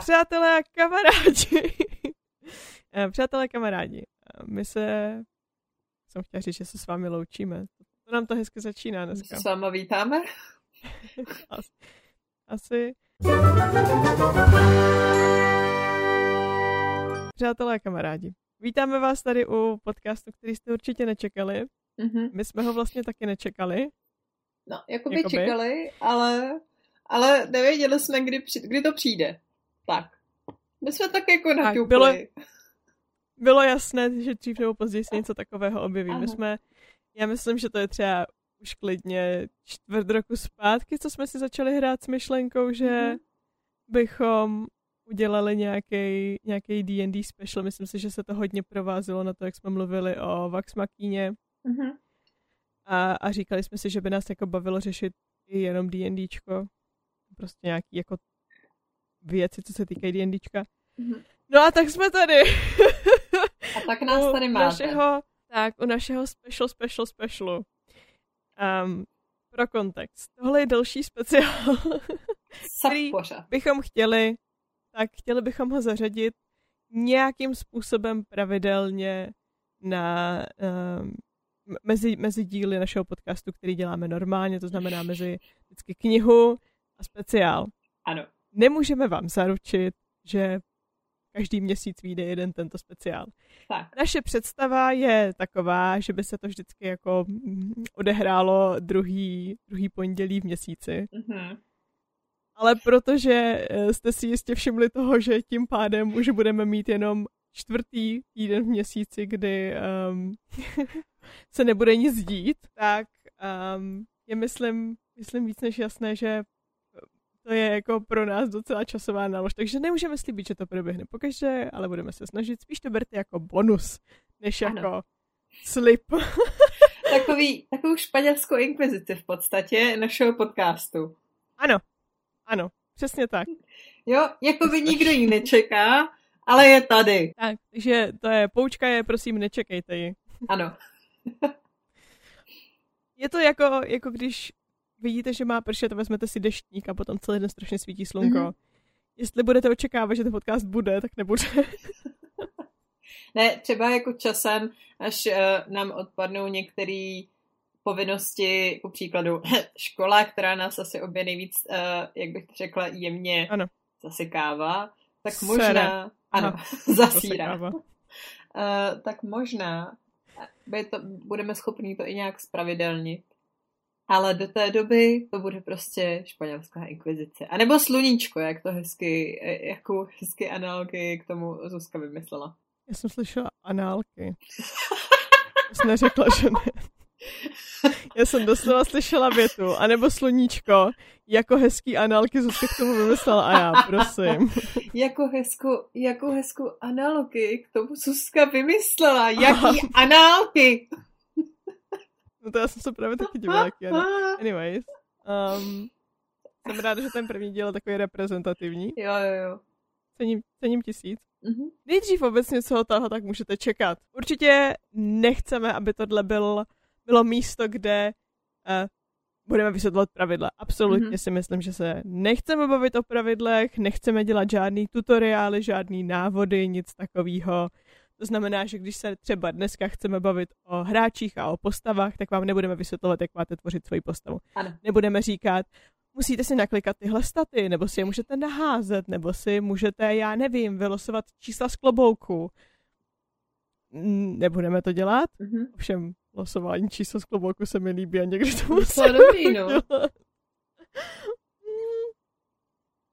Přátelé a kamarádi. Eh, Přátelé a kamarádi, eh, my se, jsem chtěla říct, že se s vámi loučíme. To nám to hezky začíná My se dneska. s váma vítáme. Asi. Asi. Přátelé a kamarádi, vítáme vás tady u podcastu, který jste určitě nečekali. Mhm. My jsme ho vlastně taky nečekali. No, jako by Jakoby. čekali, ale, ale nevěděli jsme, kdy, při, kdy to přijde. Tak. My jsme tak jako naťukli. bylo- Bylo jasné, že dřív nebo později se něco takového objeví. My Ano. jsme, já myslím, že to je třeba už klidně čtvrt roku zpátky, co jsme si začali hrát s myšlenkou, že Mhm. bychom udělali nějaký nějaký D&D special. Myslím si, že se to hodně provázelo na to, jak jsme mluvili o Vax Makíně Mhm. a, a říkali jsme si, že by nás jako bavilo řešit i jenom D&Dčko. Prostě nějaký jako věci, co se týkají D&Dčka. Mhm. No a tak jsme tady. A tak nás tady máte. Našeho, tak, u našeho special, special, specialu. Um, pro kontext. Tohle je další speciál. který- bychom chtěli, tak chtěli bychom ho zařadit nějakým způsobem pravidelně na um, mezi, mezi díly našeho podcastu, který děláme normálně, to znamená mezi vždycky knihu a speciál. Ano. Nemůžeme vám zaručit, že každý měsíc vyjde jeden tento speciál. Tak. Naše představa je taková, že by se to vždycky jako mm, odehrálo druhý, druhý pondělí v měsíci. Mhm. Ale protože eh, jste si jistě všimli toho, že tím pádem už budeme mít jenom čtvrtý týden v měsíci, kdy um, se nebude nic dít, tak um, je myslím, myslím víc než jasné, že to je jako pro nás docela časová nálož, takže nemůžeme slíbit, že to proběhne pokaždé, ale budeme se snažit. Spíš to berte jako bonus, než Ano. jako slip. Takový, takovou španělskou inkvizici v podstatě našeho podcastu. ano, ano, přesně tak. Jo, jako by nikdo ji nečeká, ale je tady. Tak, takže to je, poučka je, prosím, nečekejte ji. Ano. Je to jako, jako když vidíte, že má pršet a vezmete si deštník a potom celý den strašně svítí slunko. Mhm. Mm-hmm. Jestli budete očekávat, že ten podcast bude, tak nebude. Ne, třeba jako časem, až uh, nám odpadnou některé povinnosti, ku příkladu škola, která nás asi obě nejvíc, uh, jak bych to řekla, jemně Ano. zasykává, tak Sere. možná, ano, Aha, zasírá, Zasekává. uh, tak možná by to, budeme schopni to i nějak spravidelnit. Ale do té doby to bude prostě španělská inkvizice. A nebo sluníčko, jak to hezky, jakou hezky analogii k tomu Zuzka vymyslela. Já jsem slyšela análky. Já jsem neřekla, že ne. Já jsem doslova slyšela větu, anebo sluníčko, jako hezký análky Zuzka k tomu vymyslela a já, prosím. Jako hezkou, jako hezkou analogii k tomu Zuzka vymyslela. Jaký análky? No to já jsem se právě taky dívala, jaký anál. Anyways, um, jsem ráda, že ten první díl je takový reprezentativní. Jo, jo, jo. Cením, cením tisíc. Mhm. Nejdřív obecně, co od toho tak můžete čekat. Určitě nechceme, aby tohle byl, bylo místo, kde uh, budeme vysvětlovat pravidla. Absolutně Mhm. si myslím, že se nechceme bavit o pravidlech, nechceme dělat žádný tutoriály, žádný návody, nic takového. To znamená, že když se třeba dneska chceme bavit o hráčích a o postavách, tak vám nebudeme vysvětlovat, jak máte tvořit svoji postavu. Ano. Nebudeme říkat, musíte si naklikat tyhle staty, nebo si je můžete naházet, nebo si můžete, já nevím, vylosovat čísla z klobouku. Nebudeme to dělat, Mhm. ovšem losování čísel z klobouku se mi líbí a někdy to musím no.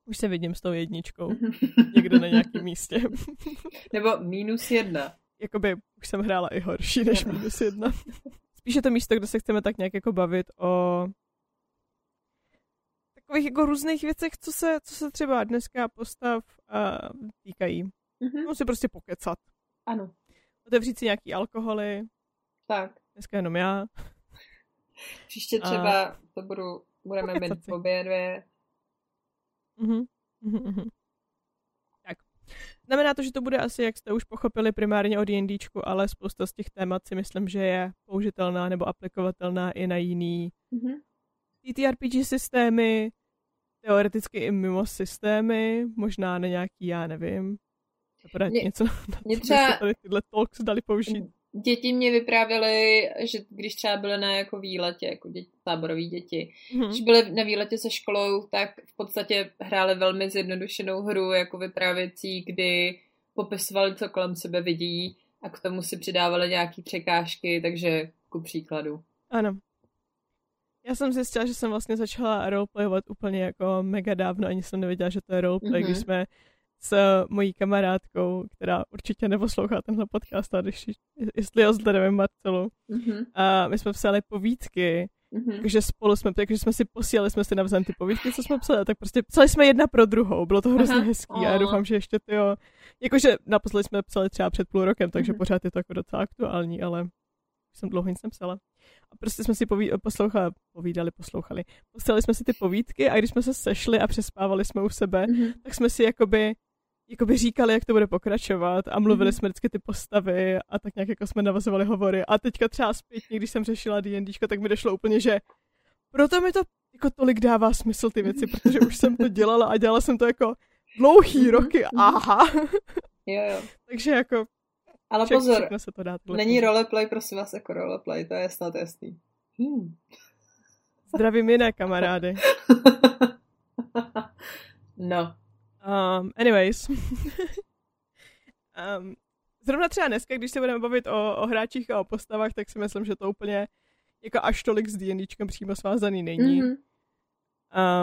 Už se vidím s tou jedničkou někde na nějakém místě. Nebo minus jedna. Jakoby už jsem hrála i horší než minus jedna. Spíš je to místo, kde se chceme tak nějak jako bavit o takových jako různých věcech, co se, co se třeba dneska postav uh, týkají. Mhm. Můžu si prostě pokecat. Ano. Otevřít si nějaký alkoholy, Tak. dneska jenom já. Příště A- třeba to budu, budeme mít obě dvě. Mhm. Mhm, mhm. Tak. Znamená to, že to bude asi, jak jste už pochopili, primárně o D&Dčku, ale spousta z těch témat si myslím, že je použitelná nebo aplikovatelná i na jiný Mhm. TTRPG systémy, teoreticky i mimo systémy, možná na nějaký, já nevím, Mě- něco, mě třeba- tyhle talks dali použít. Děti mě vyprávěly, že když třeba byly na jako výletě, jako děti, táborový děti, Mhm. když byly na výletě se školou, tak v podstatě hráli velmi zjednodušenou hru jako vyprávěcí, kdy popisovali, co kolem sebe vidí a k tomu si přidávali nějaký překážky, takže ku příkladu. Ano. Já jsem zjistila, že jsem vlastně začala roleplayovat úplně jako mega dávno, ani jsem nevěděla, že to je roleplay, mm-hmm. když Mhm. jsme s mojí kamarádkou, která určitě neposlouchá tenhle podcast, a když, jestli ho zdravím Marcelu, Mhm, a my jsme psali povídky, mhm. takže spolu jsme, takže jsme si posílali jsme si navzájem ty povídky, co jsme psali, tak prostě psali jsme jedna pro druhou, bylo to hrozně Aha. hezký a já doufám, že ještě ty jo, jakože naposledy jsme psali třeba před půl rokem, takže Mhm. pořád je to jako docela aktuální, ale už jsem dlouho nic nepsala. A prostě jsme si poví, poslouchali, povídali, poslouchali. Poslali jsme si ty povídky a když jsme se sešli a přespávali jsme u sebe, Mhm. tak jsme si jakoby, jakoby říkali, jak to bude pokračovat a mluvili Mhm. jsme vždycky ty postavy a tak nějak jako jsme navazovali hovory. A teďka třeba zpětně, když jsem řešila D&Dčko, tak mi došlo úplně, že proto mi to jako tolik dává smysl ty věci, protože už jsem to dělala a dělala jsem to jako dlouhý Mhm, roky, aha. Jo, jo. Takže jako Ale však, pozor, se to dá. tohle není roleplay, prosím vás, jako roleplay, to je snad jasný. Hmm. Zdravím jiné kamarády. no. Um, anyways. um, zrovna třeba dneska, když se budeme bavit o, o hráčích a o postavách, tak si myslím, že to úplně jako až tolik s D&Dčkem přímo svázaný není. Mhm.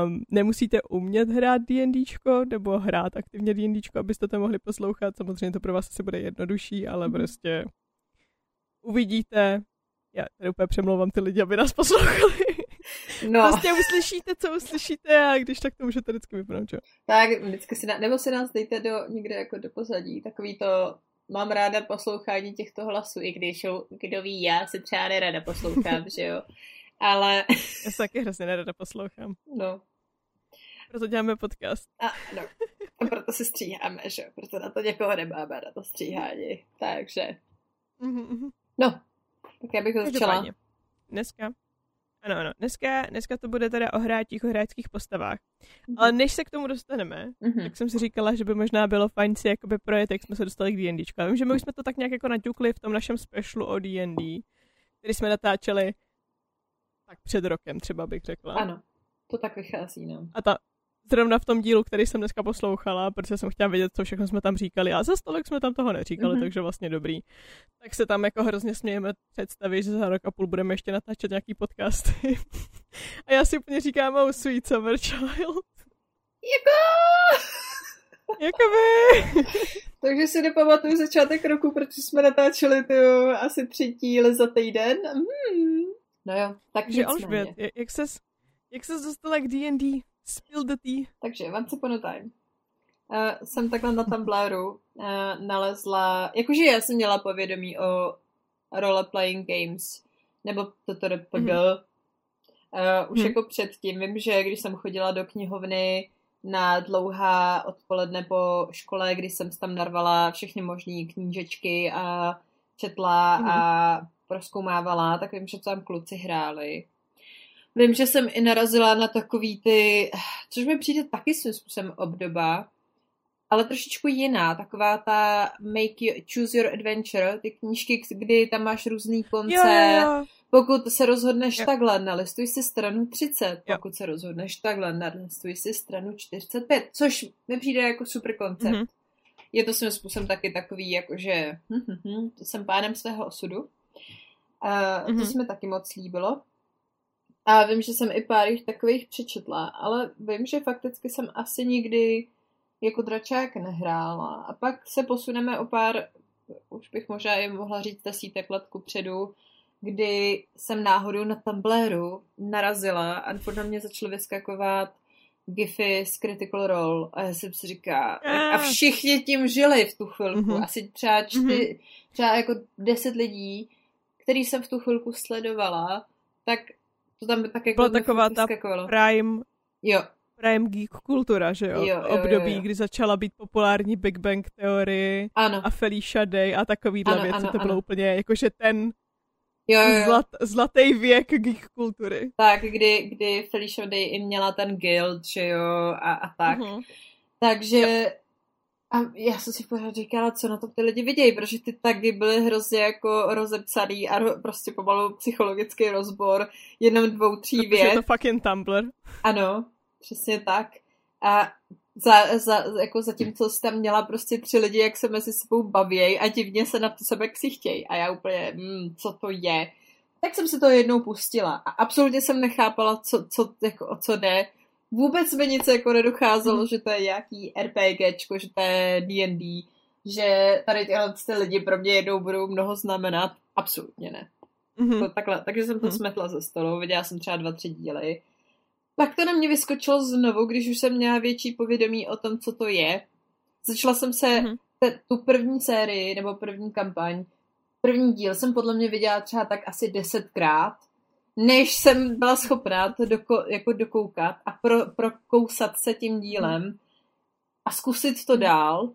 Um, nemusíte umět hrát D&Dčko nebo hrát aktivně D&Dčko, abyste to mohli poslouchat. Samozřejmě to pro vás asi bude jednodušší, ale Mhm. prostě uvidíte. Já tady úplně přemlouvám ty lidi, aby nás poslouchali. No, Prostě uslyšíte, co uslyšíte a když tak to můžete vždycky vypnout, čo? tak vždycky si, na, nebo si nás dejte do, někde jako do pozadí, takový to, mám ráda poslouchání těchto hlasů, i když, jo, kdo ví, já si třeba nerada poslouchám, že jo. Ale, Já se taky hrozně nerada poslouchám. no, Proto děláme podcast. a, no. A proto se stříháme, že jo, proto na to někoho nemáme, na to stříhání. Takže, Mhm, no, tak já bych ho začala. Dneska, ano, ano, dneska, dneska to bude teda o hráčích, o hráčských postavách. Ale než se k tomu dostaneme, Mhm. tak jsem si říkala, že by možná bylo fajn si jakoby projet, jak jsme se dostali k D&Dčku. Já vím, že my už jsme to tak nějak jako naťukli v tom našem specialu o D&D, který jsme natáčeli tak před rokem třeba bych řekla. Ano, to tak vychází, no. A ta, zrovna v tom dílu, který jsem dneska poslouchala, protože jsem chtěla vědět, co všechno jsme tam říkali. A za stolik jsme tam toho neříkali, Mhm. mm-hmm. takže vlastně dobrý. Tak se tam jako hrozně smějeme představit, že za rok a půl budeme ještě natáčet nějaký podcasty. a já si úplně říkám, oh sweet summer child. Jako! Jakoby. Takže si nepamatuju začátek roku, protože jsme natáčeli ty asi tři díly za týden. Hmm. No jo, tak Takže nicméně. Alžbět, jak- jak ses, jak ses dostala k D&D? Spill the tea. Takže once upon a time. Uh, jsem takhle na Tumblru uh, nalezla, jakože já jsem měla povědomí o role-playing games, nebo toto RPG. Mhm. Mm-hmm. Uh, už Mhm. jako předtím, vím, že když jsem chodila do knihovny na dlouhá odpoledne po škole, kdy jsem tam narvala všechny možné knížečky a četla Mhm. a proskoumávala, tak vím, že tam kluci hráli. Vím, že jsem i narazila na takový ty, což mi přijde taky svým způsobem obdoba, ale trošičku jiná, taková ta Make you, Choose Your Adventure, ty knížky, kdy tam máš různý konce, Jo, jo, jo. pokud se rozhodneš Jo. takhle, nalistuj si stranu 30, Jo. pokud se rozhodneš takhle, nalistuj si stranu 45, což mi přijde jako super koncept. Mhm. Je to svým způsobem taky takový, jakože hm, hm, hm, jsem pánem svého osudu. A to Mhm. se mi taky moc líbilo. A vím, že jsem i pár jich takových přečetla, ale vím, že fakticky jsem asi nikdy jako dračák nehrála. A pak se posuneme o pár, už bych možná i mohla říct desítek let kupředu, kdy jsem náhodou na Tumblru narazila a na mě začaly vyskakovat gify z Critical Role a já jsem si říká, a všichni tím žili v tu chvilku. Mhm. Asi třeba čty, třeba jako deset lidí, který jsem v tu chvilku sledovala, tak to tam tak jako Byla taková ta. Prime, Jo, prime geek kultura, že jo? Jo, jo, jo, Období, jo. kdy začala být populární Big Bang teorie ano. a Felicia Day a takovýhle Ano, věci. ano, to bylo ano. úplně jakože ten Jo, jo, jo. Zlat, zlatý věk geek kultury. Tak, kdy, kdy Felicia Day i měla ten guild, že jo, a, a tak. Mhm. Takže a já jsem si pořád říkala, co na to ty lidi vidějí, protože ty tagy byly hrozně jako rozepsaný a ro, prostě pomalu psychologický rozbor jenom dvou, tří Protože vět. je to fucking Tumblr. Ano, přesně tak. A za, za, jako zatímco jsi tam měla prostě tři lidi, jak se mezi sebou bavějí a divně se na to sebe ksichtějí. A já úplně, mm, co to je? Tak jsem si to jednou pustila a absolutně jsem nechápala, co, co, jako, o co jde. Vůbec mi nic jako nedocházelo, že to je nějaký RPGčko, že to je D&D, že tady tyhle ty lidi pro mě jednou budou mnoho znamenat. Absolutně ne. Mhm. To takhle, takže jsem to Mhm. smetla ze stolu, viděla jsem třeba dva, tři díly. Pak to na mě vyskočilo znovu, když už jsem měla větší povědomí o tom, co to je. Začala jsem se Mhm. te, tu první sérii, nebo první kampaň, první díl jsem podle mě viděla třeba tak asi desetkrát, než jsem byla schopná to doko, jako dokoukat a pro, prokousat se tím dílem a zkusit to dál.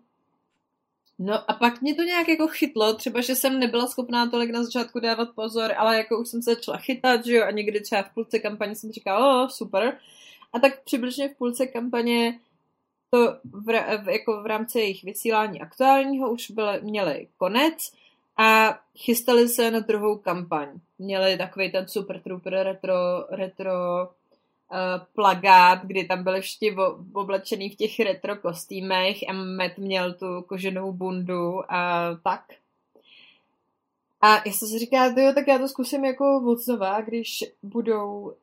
No a pak mě to nějak jako chytlo, třeba, že jsem nebyla schopná tolik na začátku dávat pozor, ale jako už jsem se začala chytat, že jo, a někdy třeba v půlce kampaně jsem říkala, o, super. A tak přibližně v půlce kampaně to v, jako v rámci jejich vysílání aktuálního už byly, měli konec a chystali se na druhou kampaň. Měli takový ten Super Trooper retro, retro uh, plagát, kdy tam byli všichni oblečený v těch retro kostýmech a Matt měl tu koženou bundu a tak. A já jsem si říkala, jo, tak já to zkusím jako od znova, když budou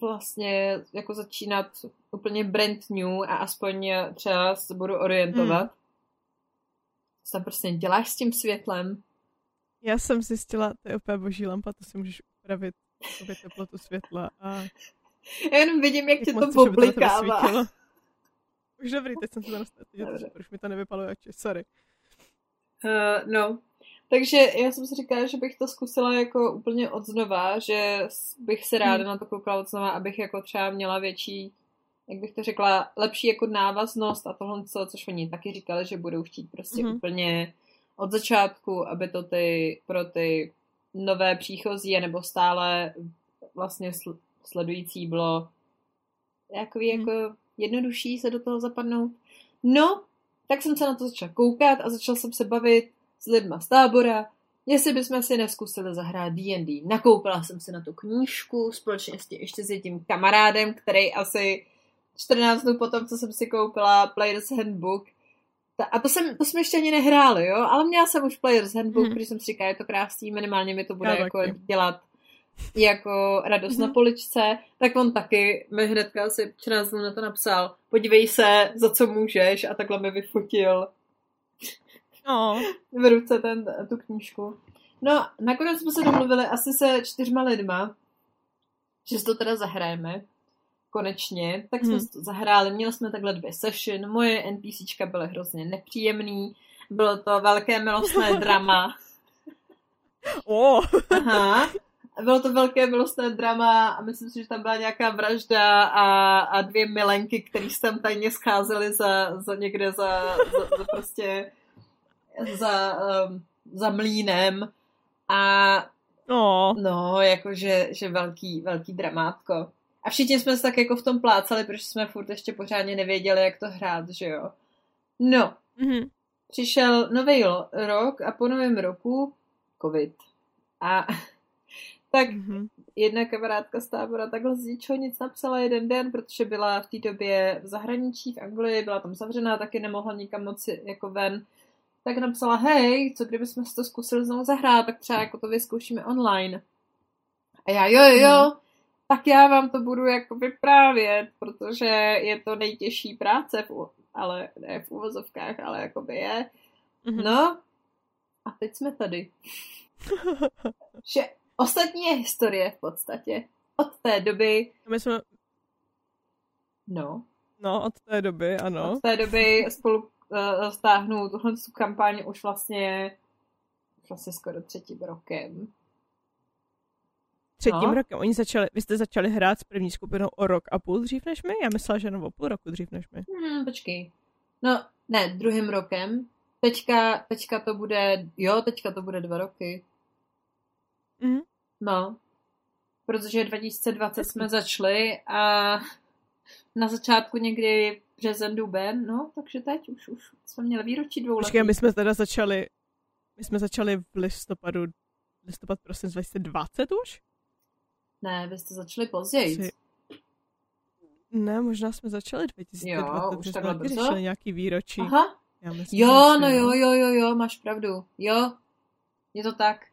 vlastně jako začínat úplně brand new a aspoň třeba se budu orientovat. Hmm. Co tam prostě děláš s tím světlem? Já jsem zjistila, to je úplně boží lampa, to si můžeš upravit jakoby teplotu světla a Já jenom vidím, jak, jak tě to chceš, aby to na tebe oblikává. svítilo. Už dobrý, teď jsem se super, už mi to nevypaluje oči, sorry. Uh, no, takže já jsem si říkala, že bych to zkusila jako úplně od znova, že bych se ráda Hmm. na to koukala od znova, abych jako třeba měla větší, jak bych to řekla, lepší jako návaznost a tohle, co, což oni taky říkali, že budou chtít prostě Mhm. úplně od začátku, aby to ty pro ty nové příchozí nebo stále vlastně sl- sledující bylo jakový Mhm. jako jednodušší se do toho zapadnout. No, tak jsem se na to začala koukat a začala jsem se bavit s lidma z tábora, jestli bychom si neskusili zahrát D&D. Nakoupila jsem si na tu knížku společně s tě, ještě s jedním kamarádem, který asi 14 dnů potom, co jsem si koupila Player's Handbook, ta, a to, jsem, to jsme ještě ani nehráli, jo, ale měla jsem už Player's Handbook, hmm. když jsem si říkala, je to krásný, minimálně mi to bude Já jako taky. dělat jako radost na Mhm. poličce, tak on taky mi hnedka asi 14 dnů na to napsal, podívej se, za co můžeš a takhle mi vyfotil No, v ruce ten, tu knížku. No, nakonec jsme se domluvili asi se čtyřma lidma, že si to teda zahrajeme. Konečně. Tak jsme Hmm. to zahráli, měli jsme takhle dvě session, moje NPCčka byly hrozně nepříjemný, bylo to velké milostné drama. o, Aha. Bylo to velké milostné drama a myslím si, že tam byla nějaká vražda a, a dvě milenky, které se tam tajně scházely za, za někde za, za, za prostě za, um, za mlínem a no, no, jakože že velký, velký dramátko. A všichni jsme se tak jako v tom plácali, protože jsme furt ještě pořádně nevěděli, jak to hrát, že jo. No, mhm. přišel nový rok a po novém roku covid. A tak Mhm. jedna kamarádka z tábora takhle z ničeho nic napsala jeden den, protože byla v té době v zahraničí, v Anglii, byla tam zavřená, taky nemohla nikam moc jako ven. Tak napsala, hej, co kdybychom si to zkusili znovu zahrát, tak třeba jako to vyzkoušíme online. A já, jo, jo, jo, tak já vám to budu jako vyprávět, protože je to nejtěžší práce, v, ale ne v uvozovkách, ale jakoby je. Mhm. No, a teď jsme tady. Že ostatní je historie v podstatě. Od té doby, My jsme, no, no, od té doby, ano. od té doby spolu uh, stáhnu tuhle tu kampaň už vlastně už vlastně skoro třetím rokem. Třetím No. rokem. Oni začali, vy jste začali hrát s první skupinou o rok a půl dřív než my? Já myslela, že jenom o půl roku dřív než my. Hmm, počkej. No, ne, druhým rokem. Teďka, teďka to bude, jo, teďka to bude dva roky. Mhm. No, protože 2020 jsme začali a na začátku někdy březen, duben, no, takže teď už, už jsme měli výročí dvou let. Počkej, my jsme teda začali, my jsme začali v listopadu, listopad, prosím, 2020 už? Ne, vy jste začali později. Asi- Ne, možná jsme začali 2020, Jo, už takhle brzo? nějaký výročí. Aha, Já myslím, jo, no jo, jo, jo, jo, máš pravdu. Jo, je to tak.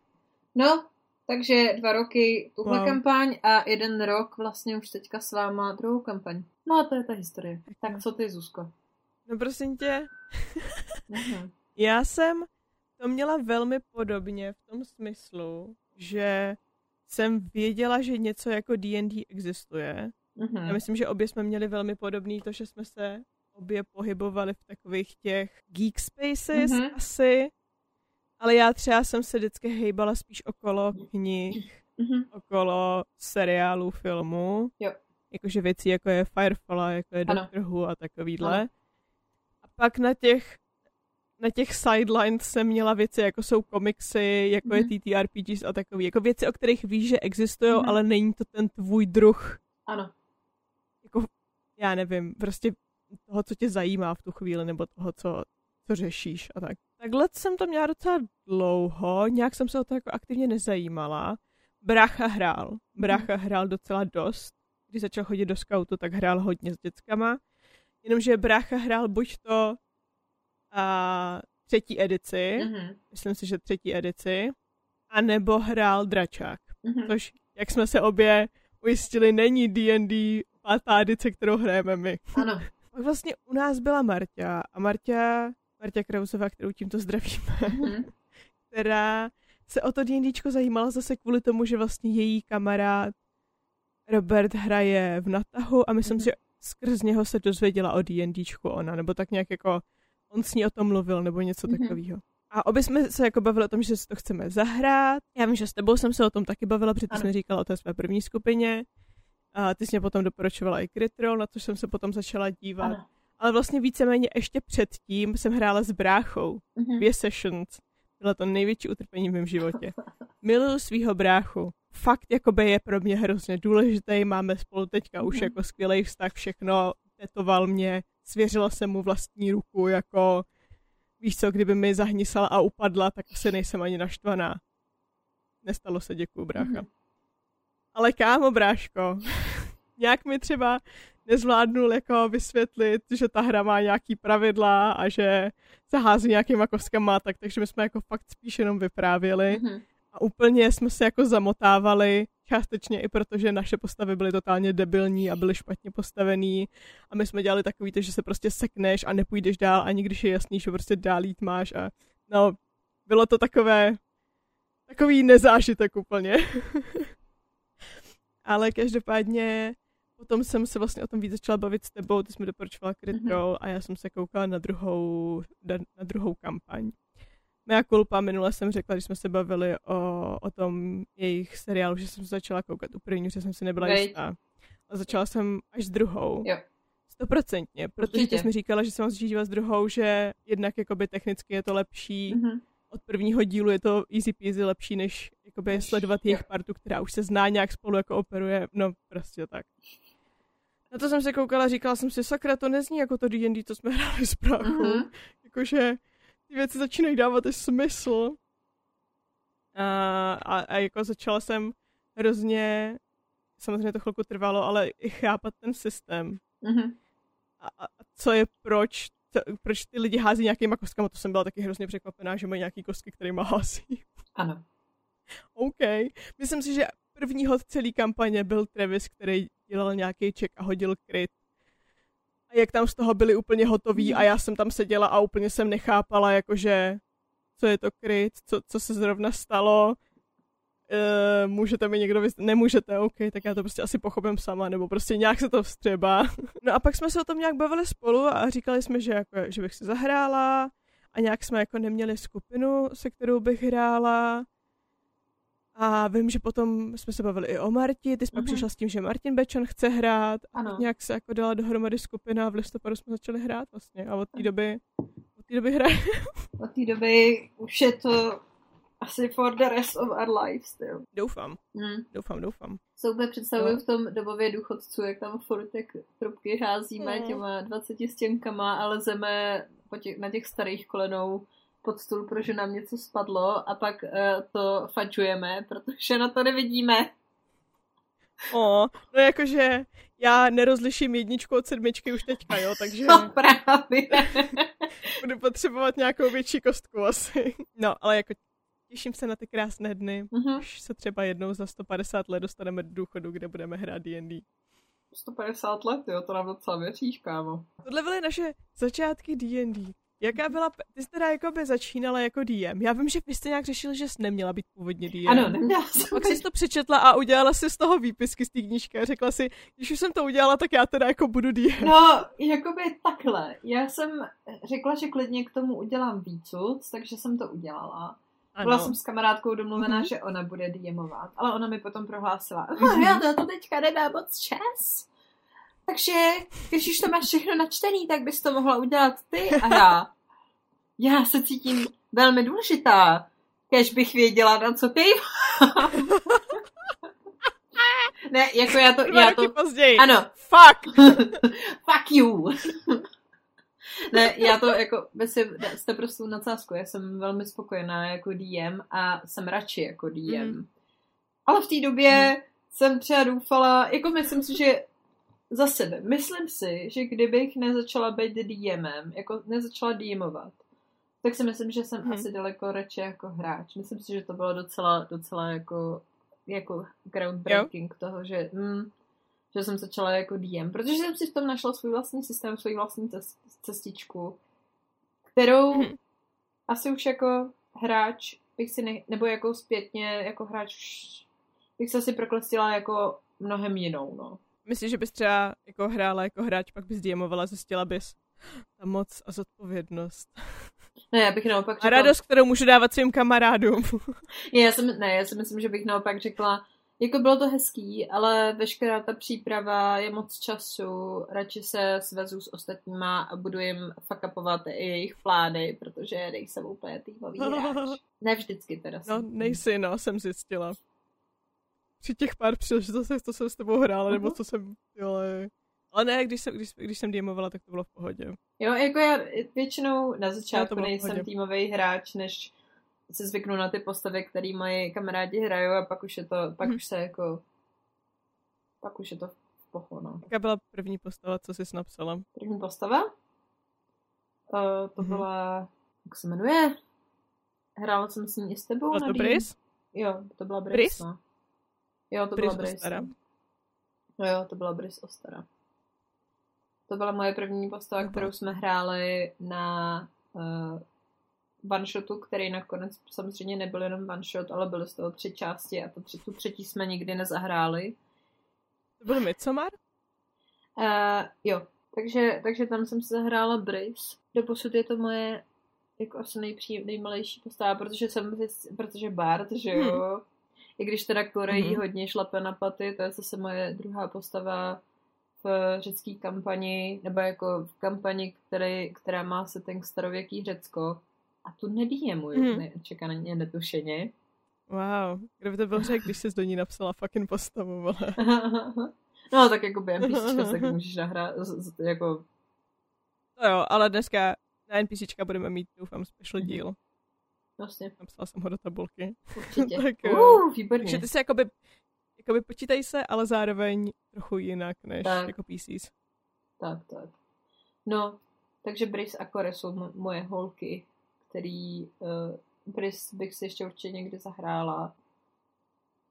No, takže dva roky tuhle Wow. kampaň a jeden rok vlastně už teďka s váma druhou kampaň. No a to je ta historie. Tak co ty, Zuzko? No prosím tě, Mhm. já jsem to měla velmi podobně v tom smyslu, že jsem věděla, že něco jako D&D existuje. Mhm. Já myslím, že obě jsme měli velmi podobný to, že jsme se obě pohybovali v takových těch geek spaces Mhm. asi. Ale já třeba jsem se vždycky hejbala spíš okolo knih, Mhm. okolo seriálů, filmů. Jo. Jakože věcí, jako je Firefly, jako je Ano. Doctor Who a takovýhle. Ano. A pak na těch na těch sidelines jsem měla věci, jako jsou komiksy, jako Mhm. je TTRPGs a takový. Jako věci, o kterých víš, že existují, Mhm. ale není to ten tvůj druh Ano. jako, já nevím, prostě toho, co tě zajímá v tu chvíli, nebo toho, co, co řešíš a tak. Takhle jsem to měla docela dlouho, nějak jsem se o to jako aktivně nezajímala. Brácha hrál. Brácha hrál docela dost. Když začal chodit do skautu, tak hrál hodně s dětskama. Jenomže brácha hrál buď to a třetí edici, Mhm. myslím si, že třetí edici, a nebo hrál dračák Mhm. což, jak jsme se obě ujistili, není D&D pátá edice, kterou hrajeme my. Ano. Pak vlastně u nás byla Marta a Marta, Marta Krausová, kterou tímto zdravíme, Mhm. která se o to D&Dčko zajímala zase kvůli tomu, že vlastně její kamarád Robert hraje v Natahu a myslím Mhm. si, že skrz něho se dozvěděla o D&Dčku ona, nebo tak nějak jako on s ní o tom mluvil, nebo něco Mhm. takového. A obě jsme se jako bavili o tom, že si to chceme zahrát. Já vím, že s tebou jsem se o tom taky bavila, protože mi říkala o té své první skupině. A ty jsi mě potom doporučovala i Crytrol, na což jsem se potom začala dívat. Ano. Ale vlastně víceméně ještě předtím jsem hrála s bráchou. Mhm. Dvě sessions. Bylo to největší utrpení v mém životě. Miluju svého bráchu. Fakt jakoby je pro mě hrozně důležitý. Máme spolu teďka už Mhm. jako skvělý vztah, všechno. Tetoval mě, svěřila jsem mu vlastní ruku, jako víš co, kdyby mi zahnisala a upadla, tak asi nejsem ani naštvaná. Nestalo se, děkuju, brácha. Mhm. Ale kámo, bráško, nějak mi třeba nezvládnul jako vysvětlit, že ta hra má nějaký pravidla a že se hází nějakýma kostkama, tak takže my jsme jako fakt spíš jenom vyprávěli Mhm. a úplně jsme se jako zamotávali, částečně i protože naše postavy byly totálně debilní a byly špatně postavený a my jsme dělali takový že se prostě sekneš a nepůjdeš dál, ani když je jasný, že prostě dál jít máš a no, bylo to takové takový nezážitek úplně. Ale každopádně potom jsem se vlastně o tom víc začala bavit s tebou, ty jsi mi doporučovala Crytrol a já jsem se koukala na druhou, na, na druhou kampaň. Mea kulpa, minule jsem řekla, když jsme se bavili o, o tom jejich seriálu, že jsem se začala koukat u první, že jsem si nebyla Veď. jistá. A začala jsem až s druhou. Jo. Stoprocentně, protože ty jsi mi říkala, že začít dívat s druhou, že jednak jakoby technicky je to lepší, Mhm. od prvního dílu je to easy peasy lepší, než jakoby sledovat jejich jo. partu, která už se zná nějak spolu jako operuje, no prostě tak. Na to jsem se koukala, říkala jsem si, sakra, to nezní jako to D&D, co jsme hráli s bráchou. Mhm. Jakože ty věci začínají dávat i smysl. A, a, a jako začala jsem hrozně, samozřejmě to chvilku trvalo, ale i chápat ten systém. Mhm. A, a co je proč, to, proč ty lidi hází nějakýma kostkama, to jsem byla taky hrozně překvapená, že mají nějaký kostky, kterýma hází. Ano. OK. Myslím si, že první hod celé kampaně byl Travis, který dělal nějaký check a hodil kryt. A jak tam z toho byli úplně hotoví a já jsem tam seděla a úplně jsem nechápala, jakože co je to kryt, co, co se zrovna stalo, e, můžete mi někdo vysvětlit, nemůžete, OK, tak já to prostě asi pochopím sama, nebo prostě nějak se to vstřeba. No a pak jsme se o tom nějak bavili spolu a říkali jsme, že, jako, že bych si zahrála a nějak jsme jako neměli skupinu, se kterou bych hrála. A vím, že potom jsme se bavili i o Marti, ty jsi pak Mhm. přišla s tím, že Martin Bečan chce hrát a Ano. tak nějak se jako dala dohromady skupina a v listopadu jsme začali hrát vlastně a od té doby, od té doby hraje. Od té doby už je to asi for the rest of our lives, jo. Doufám, Hmm. doufám, doufám. Se úplně představuju No. v tom dobově důchodců, jak tam furt jak trubky házíme No. těma 20 stěnkama a lezeme po těch, na těch starých kolenou pod stůl, protože nám něco spadlo a pak uh, to fačujeme, protože na to nevidíme. O, no jakože já nerozliším jedničku od sedmičky už teďka, jo, takže No právě. budu potřebovat nějakou větší kostku asi. No, ale jako těším se na ty krásné dny, Mhm. až se třeba jednou za 150 let dostaneme do důchodu, kde budeme hrát D&D. 150 let, jo, to nám docela věříš, kámo. Tohle byly naše začátky D&D. Jaká byla, ty jsi teda jako by začínala jako DM. Já vím, že vy jste nějak řešili, že jsi neměla být původně DM. Ano, neměla jsem Pak jsi to přečetla a udělala si z toho výpisky z té knížky a řekla si, když už jsem to udělala, tak já teda jako budu DM. No, jakoby takhle. Já jsem řekla, že klidně k tomu udělám výcud, takže jsem to udělala. Ano. Byla jsem s kamarádkou domluvená, Mhm. že ona bude DMovat, ale ona mi potom prohlásila, Mhm. no, já to, to teďka nedá moc čas. Takže, když už to máš všechno načtený, tak bys to mohla udělat ty a já. Já se cítím velmi důležitá, kež bych věděla, na co ty. ne, jako já to, Dva já to, později. ano, Fuck! Fuck you! ne, já to jako, myslím, jste prostě nadsázku, já jsem velmi spokojená jako DM a jsem radši jako DM. Mhm. Ale v té době jsem třeba doufala, jako myslím si, že za sebe, myslím si, že kdybych nezačala být DMem, jako nezačala DMovat, tak si myslím, že jsem Mhm. asi daleko radši jako hráč. Myslím si, že to bylo docela, docela jako, jako groundbreaking toho, že, mm, že jsem začala jako DM, protože jsem si v tom našla svůj vlastní systém, svůj vlastní cest, cestičku, kterou Mhm. asi už jako hráč bych si, ne, nebo jako zpětně jako hráč už bych se asi proklestila jako mnohem jinou, no. Myslíš, že bys třeba jako hrála jako hráč, pak bys DMovala, zjistila bys ta moc a zodpovědnost. Ne, já bych naopak A radost, kterou můžu dávat svým kamarádům. Ne, já, jsem, ne, já si myslím, že bych naopak řekla, jako bylo to hezký, ale veškerá ta příprava je moc času, radši se svezu s ostatníma a budu jim fuckupovat i jejich plány, protože nejsem úplně týmový hráč. Ne vždycky teda. No, nejsi, no, jsem zjistila. Při těch pár příležitostech, co jsem s tebou hrála, nebo Mhm. co jsem, jo, ale... Ale ne, když jsem, když, když jsem DMovala, tak to bylo v pohodě. Jo, jako já většinou na začátku nejsem týmový hráč, než se zvyknu na ty postavy, které moji kamarádi hrajou a pak už je to, pak Mhm. už se jako, pak už je to v poho, no. Jaká byla první postava, co jsi napsala? První postava? Uh, to Mhm. byla, jak se jmenuje? Hrála jsem s ní i s tebou Byla na to D&D. Briss? Jo, to byla Briss? no. Jo, to Briss byla Briss. Ostara. No jo, to byla Briss Ostara. To byla moje první postava, Aha. kterou jsme hráli na uh, one shotu, který nakonec samozřejmě nebyl jenom one shot, ale byly z toho tři části a to tři, tu třetí jsme nikdy nezahráli. To byl Midsommar? Uh, jo, takže, takže tam jsem si zahrála Briss. Doposud je to moje jako asi nejpří, nejmalejší postava, protože jsem, protože Bart, že jo. I když teda Koreji Mhm. hodně šlape na paty, to je zase moje druhá postava v řecké kampani, nebo jako v kampani, který, která má setting starověký Řecko. A tu nedíjemuju, Mhm. ne, čeká na ně netušeně. Wow, kdo by to byl řek, když jsi do ní napsala fucking postavu, vole. no, tak jako během písnička tak můžeš nahrát, z- z- jako No jo, ale dneska na NPCčka budeme mít, doufám, special Mhm. díl. Vlastně, Napsala jsem ho do tabulky. určitě. Tak uh, výborně. Takže ty se jakoby, jakoby počítají se, ale zároveň trochu jinak než Tak. jako PCs. Tak, tak. No, takže Briss a Kore jsou mo- moje holky, který uh, Briss bych si ještě určitě někdy zahrála.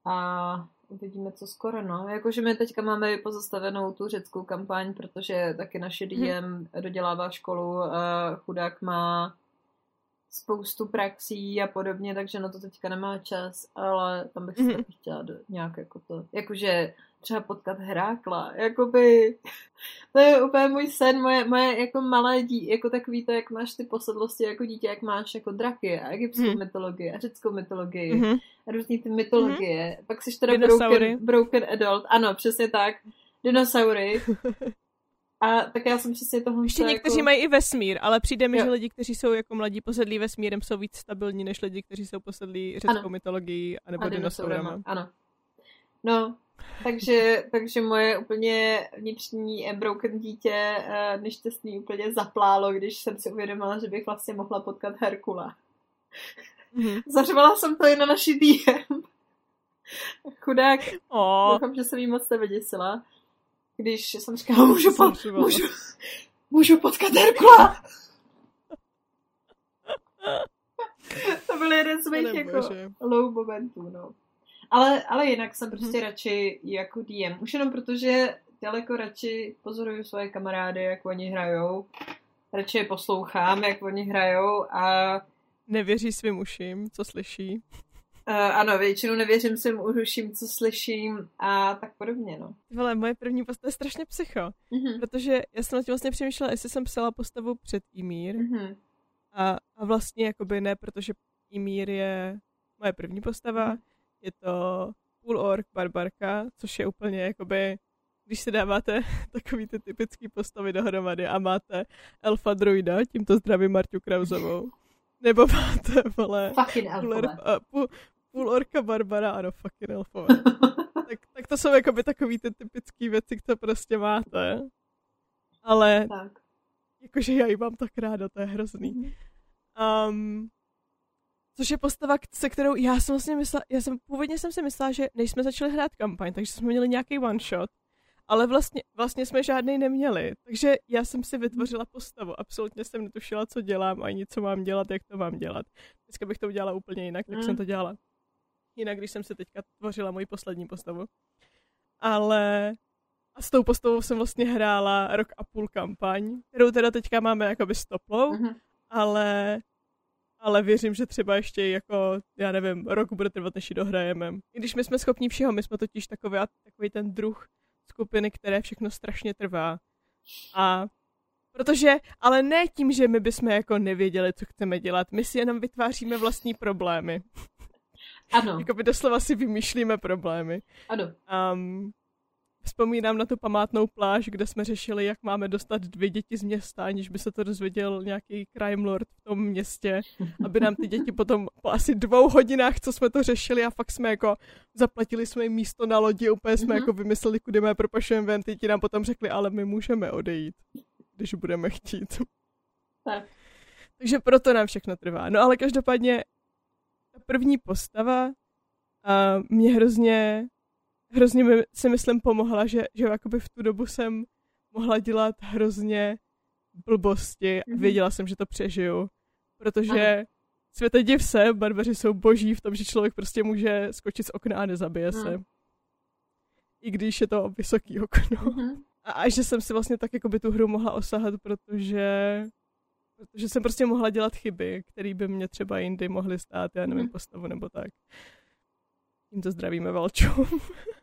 A uvidíme, co skoro, no. Jakože my teďka máme pozastavenou tu řeckou kampaň, protože taky naše DM dodělává školu a chudák má spoustu praxí a podobně, takže na to teďka nemá čas, ale tam bych si Mhm. taky chtěla do, nějak jako to, jakože třeba potkat Herákla, jakoby, to je úplně můj sen, moje, moje jako malé dí, jako takový to, jak máš ty posedlosti jako dítě, jak máš jako draky a egyptskou Mhm. mytologii a řeckou mytologii Mhm. a různý ty mytologie, pak jsi teda broken, broken adult, ano, přesně tak, dinosaury A tak já jsem přesně toho Ještě někteří jako... mají i vesmír, ale přijde mi, Jo. že lidi, kteří jsou jako mladí posedlí vesmírem, jsou víc stabilní než lidi, kteří jsou posedlí řeckou Ano. mytologií anebo a dinosaurama. Ano. No, takže, takže moje úplně vnitřní eh, broken dítě eh, nešťastný úplně zaplálo, když jsem si uvědomila, že bych vlastně mohla potkat Herkula. Mhm. Zařvala jsem to i na naší DM. Chudák, O, doufám, že jsem jí moc nevyděsila. Když jsem říkala, můžu, po, můžu, můžu potkat Herkula. to byl jeden z mých jako low momentů, no. Ale, ale jinak jsem prostě Mhm. radši jako DM. Už jenom protože daleko radši pozoruju svoje kamarády, jak oni hrajou. Radši je poslouchám, jak oni hrajou a Nevěří svým uším, co slyší. Uh, ano, většinou nevěřím svým uším, co slyším a tak podobně, no. Vole, moje první postava je strašně psycho, Mhm. protože já jsem na tím vlastně přemýšlela, jestli jsem psala postavu před Imír Mhm. a, a vlastně jakoby ne, protože Imír je moje první postava, Mhm. je to půl ork barbarka, což je úplně jakoby, když si dáváte takový ty typický postavy dohromady a máte elfa druida, tímto zdravím Marťu Krauzovou, nebo máte, vole, Fucking půl, elfové. půl, půl orka barbara, ano, fucking elfové. tak, tak to jsou jakoby takový ty typický věci, které prostě máte. Ale tak. jakože já ji mám tak ráda, to je hrozný. Um, což je postava, se kterou já jsem vlastně myslela, já jsem původně jsem si myslela, že než jsme začali hrát kampaň, takže jsme měli nějaký one shot, ale vlastně, vlastně jsme žádný neměli, takže já jsem si vytvořila postavu, absolutně jsem netušila, co dělám, ani co mám dělat, jak to mám dělat. Dneska bych to udělala úplně jinak, tak Mm. jsem to dělala. Jinak, když jsem si teďka tvořila moji poslední postavu. Ale a s tou postavou jsem vlastně hrála rok a půl kampaň, kterou teda teďka máme jakoby stoplou, Mhm. ale, ale věřím, že třeba ještě jako, já nevím, rok bude trvat, než ji dohrajeme. I když my jsme schopni všeho, my jsme totiž takový, takový ten druh skupiny, které všechno strašně trvá. A protože, ale ne tím, že my bychom jako nevěděli, co chceme dělat, my si jenom vytváříme vlastní problémy. Ano, Jakoby doslova si vymýšlíme problémy. ano. Um, vzpomínám na tu památnou pláž, kde jsme řešili, jak máme dostat dvě děti z města, aniž by se to dozvěděl nějaký crime lord v tom městě, aby nám ty děti potom po asi dvou hodinách, co jsme to řešili a fakt jsme jako zaplatili jsme jim místo na lodi, úplně jsme Mhm. jako vymysleli, kudy my propašujeme ven, ty ti nám potom řekli, ale my můžeme odejít, když budeme chtít. Tak. Takže proto nám všechno trvá. No ale každopádně ta první postava a mě hrozně, hrozně mi, si myslím pomohla, že, že jakoby v tu dobu jsem mohla dělat hrozně blbosti a Mhm. věděla jsem, že to přežiju. Protože světe div se, barbaři jsou boží v tom, že člověk prostě může skočit z okna a nezabije se. Mhm. I když je to vysoký okno. Mhm. A, a že jsem si vlastně tak jako by tu hru mohla osahat, protože protože jsem prostě mohla dělat chyby, které by mě třeba jindy mohly stát, já nevím, Mhm. postavu nebo tak. Tímto zdravíme Valču.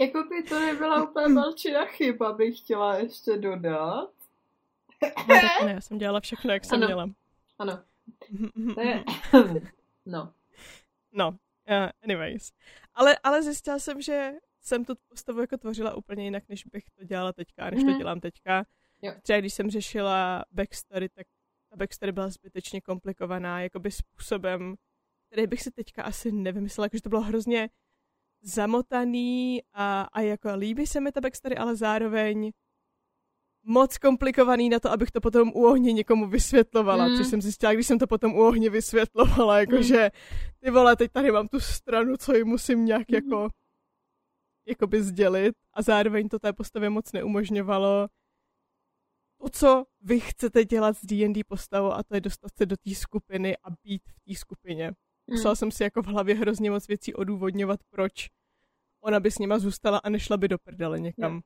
Jako by to nebyla úplně velčina chyba, bych chtěla ještě dodat. No, tak ne, já jsem dělala všechno, jak jsem Ano. měla. Ano, to je... No. No, uh, anyways. Ale, ale zjistila jsem, že jsem tu postavu jako tvořila úplně jinak, než bych to dělala teďka, než to Mhm. dělám teďka. Jo. Třeba když jsem řešila backstory, tak ta backstory byla zbytečně komplikovaná, jakoby způsobem, který bych si teďka asi nevymyslela, jakože to bylo hrozně zamotaný a, a jako líbí se mi ta backstory, ale zároveň moc komplikovaný na to, abych to potom u ohně někomu vysvětlovala, Mm. což jsem zjistila, když jsem to potom u ohně vysvětlovala, Mm. jakože ty vole, teď tady mám tu stranu, co jim musím nějak Mhm. jako jakoby sdělit a zároveň to té postavě moc neumožňovalo to, co vy chcete dělat s D&D postavou a to je dostat se do té skupiny a být v té skupině. Musela jsem si jako v hlavě hrozně moc věcí odůvodňovat, proč ona by s nima zůstala a nešla by do prdele někam. Jo.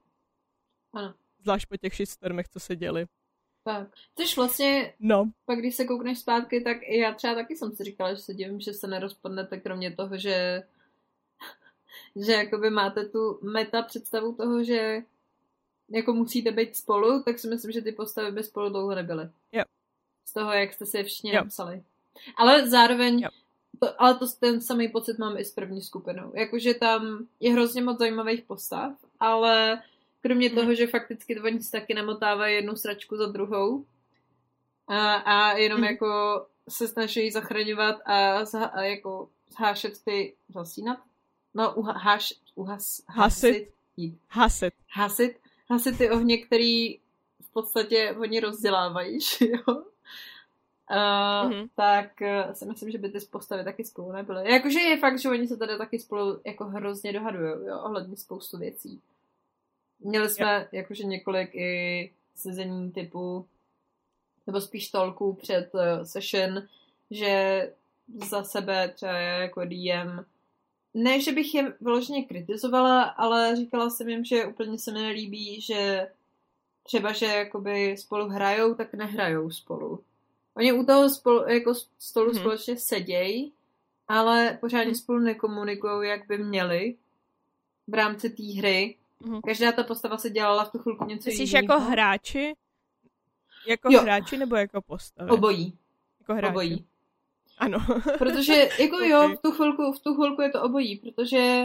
Ano. Zvlášť po těch shitstormech, co se děli. Tak. Což vlastně, No, pak když se koukneš zpátky, tak i já třeba taky jsem si říkala, že se divím, že se nerozpadnete, kromě toho, že že jakoby máte tu meta představu toho, že jako musíte být spolu, tak si myslím, že ty postavy by spolu dlouho nebyly. Jo. Z toho, jak jste si je všichni Jo. napsali. Ale zároveň, Jo. To, ale to ten samý pocit mám i s první skupinou. Jakože tam je hrozně moc zajímavých postav, ale Kromě Mhm. toho, že fakticky to oni si taky namotávají jednu sračku za druhou. A, a jenom Mhm. jako se snaží zachraňovat a, zha, a jako zhášet ty, zasínat? No, uha, háš, uhas, Hasit. Hasit. hasit, hasit ty ohně, který v podstatě oni rozdělávají, že jo? Uh, Mhm. Tak uh, si myslím, že by ty postavy taky spolu nebyly. Jakože je fakt, že oni se tady taky spolu jako hrozně dohadují, jo, ohledně spoustu věcí. Měli jsme jakože několik i sezení typu, nebo spíš tolků před uh, session, že za sebe třeba jako DM ne, že bych je vyloženě kritizovala, ale říkala jsem jim, že úplně se mi nelíbí, že třeba, že jakoby spolu hrajou, tak nehrajou spolu. Oni u toho spolu, jako stolu hmm. společně sedějí, ale pořádně Mhm. spolu nekomunikují, jak by měli v rámci té hry. Mhm. Každá ta postava se dělala v tu chvilku něco Myslíš jiného. jako hráči? Jako Jo. hráči nebo jako postavy? Obojí. Jako hráči. Obojí. Ano. Protože jako jo, Ok. v tu, chvilku, v tu chvilku je to obojí, protože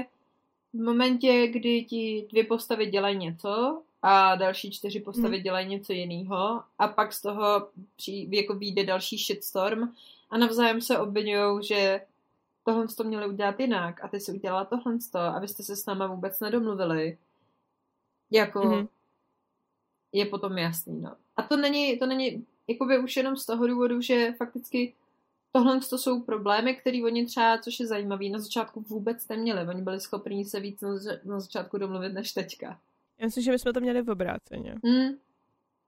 v momentě, kdy ti dvě postavy dělají něco a další čtyři postavy Mhm. dělají něco jiného a pak z toho při, jako vyjde další shitstorm a navzájem se obvinují, že tohle to měli udělat jinak a ty si udělala tohle a vy jste se s náma vůbec nedomluvili. Jako Mhm. je potom jasný, no. A to není, to není jakoby už jenom z toho důvodu, že fakticky tohle to jsou problémy, které oni třeba, což je zajímavé, na začátku vůbec neměli. Oni byli schopni se víc na, zač- na začátku domluvit než teďka. Já myslím, že my jsme to měli v obráceně. Mm,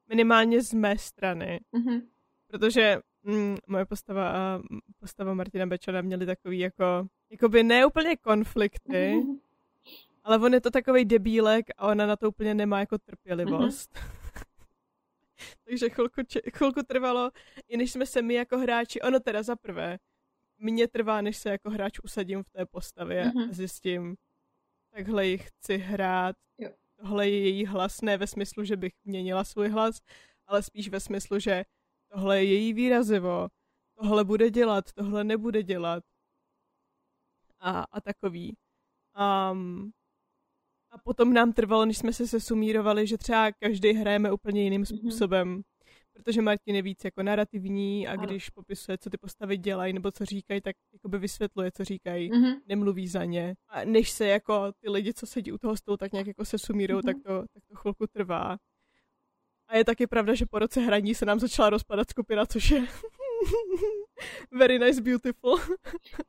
Minimálně z mé strany. mhm, Protože mm, moje postava a postava Martina Bečana měly takový jako, jakoby ne úplně konflikty, mhm. ale on je to takový debílek a ona na to úplně nemá jako trpělivost. Takže chvilku, chvilku trvalo, i než jsme se my jako hráči, ono teda za prvé, mně trvá, než se jako hráč usadím v té postavě Mhm. a zjistím, takhle ji chci hrát, Jo. Tohle je její hlas, ne ve smyslu, že bych měnila svůj hlas, ale spíš ve smyslu, že tohle je její výrazivo, tohle bude dělat, tohle nebude dělat a, a takový. Um, a potom nám trvalo, než jsme se sesumírovali, že třeba každý hrajeme úplně jiným Mhm. způsobem. Protože Martin je víc jako narrativní a Ano. když popisuje, co ty postavy dělají nebo co říkají, tak jakoby vysvětluje, co říkají. Mhm. Nemluví za ně. A než se jako ty lidi, co sedí u toho stolu, tak nějak jako se sumírou, Mhm. tak, to, tak to chvilku trvá. A je taky pravda, že po roce hraní se nám začala rozpadat skupina, což je very nice, beautiful.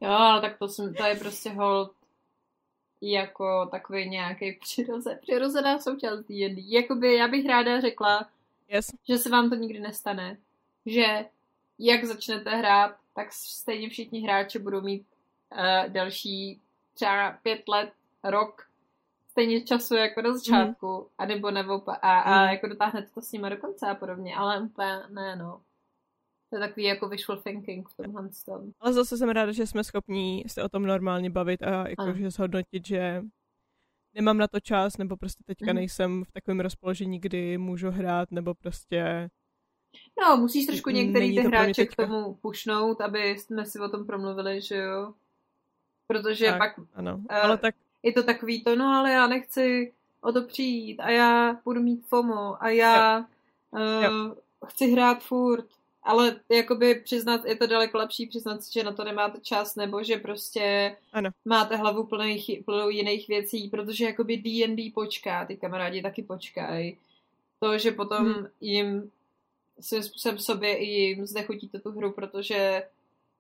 Jo, tak to, jsem, to je prostě hold jako takový nějaký přiroze, přirozená součást D&D. Jakoby já bych ráda řekla, Yes. že se vám to nikdy nestane. Že jak začnete hrát, tak stejně všichni hráči budou mít uh, další třeba pět let, rok, stejně času jako na začátku, mm. a nebo nebo a, a Mhm. jako dotáhnete to s nimi do konce a podobně, ale úplně ne, no. To je takový jako visual thinking v tomhle tom. Ale zase jsem ráda, že jsme schopní se o tom normálně bavit a jakože zhodnotit, že nemám na to čas, nebo prostě teďka Mhm. nejsem v takovém rozpoložení, kdy můžu hrát, nebo prostě No, musíš trošku některý ty hráče k tomu pušnout, aby jsme si o tom promluvili, že jo. Protože Tak. pak ano. Eh, Ale tak je to takový to, no ale já nechci o to přijít a já budu mít FOMO a já uh, chci hrát furt. Ale jakoby přiznat, je to daleko lepší přiznat si, že na to nemáte čas, nebo že prostě Ano. máte hlavu plných, plnou jiných věcí, protože jakoby D&D počká, ty kamarádi taky počkají. To, že potom hmm. jim svým způsobem sobě i jim znechutíte tu hru, protože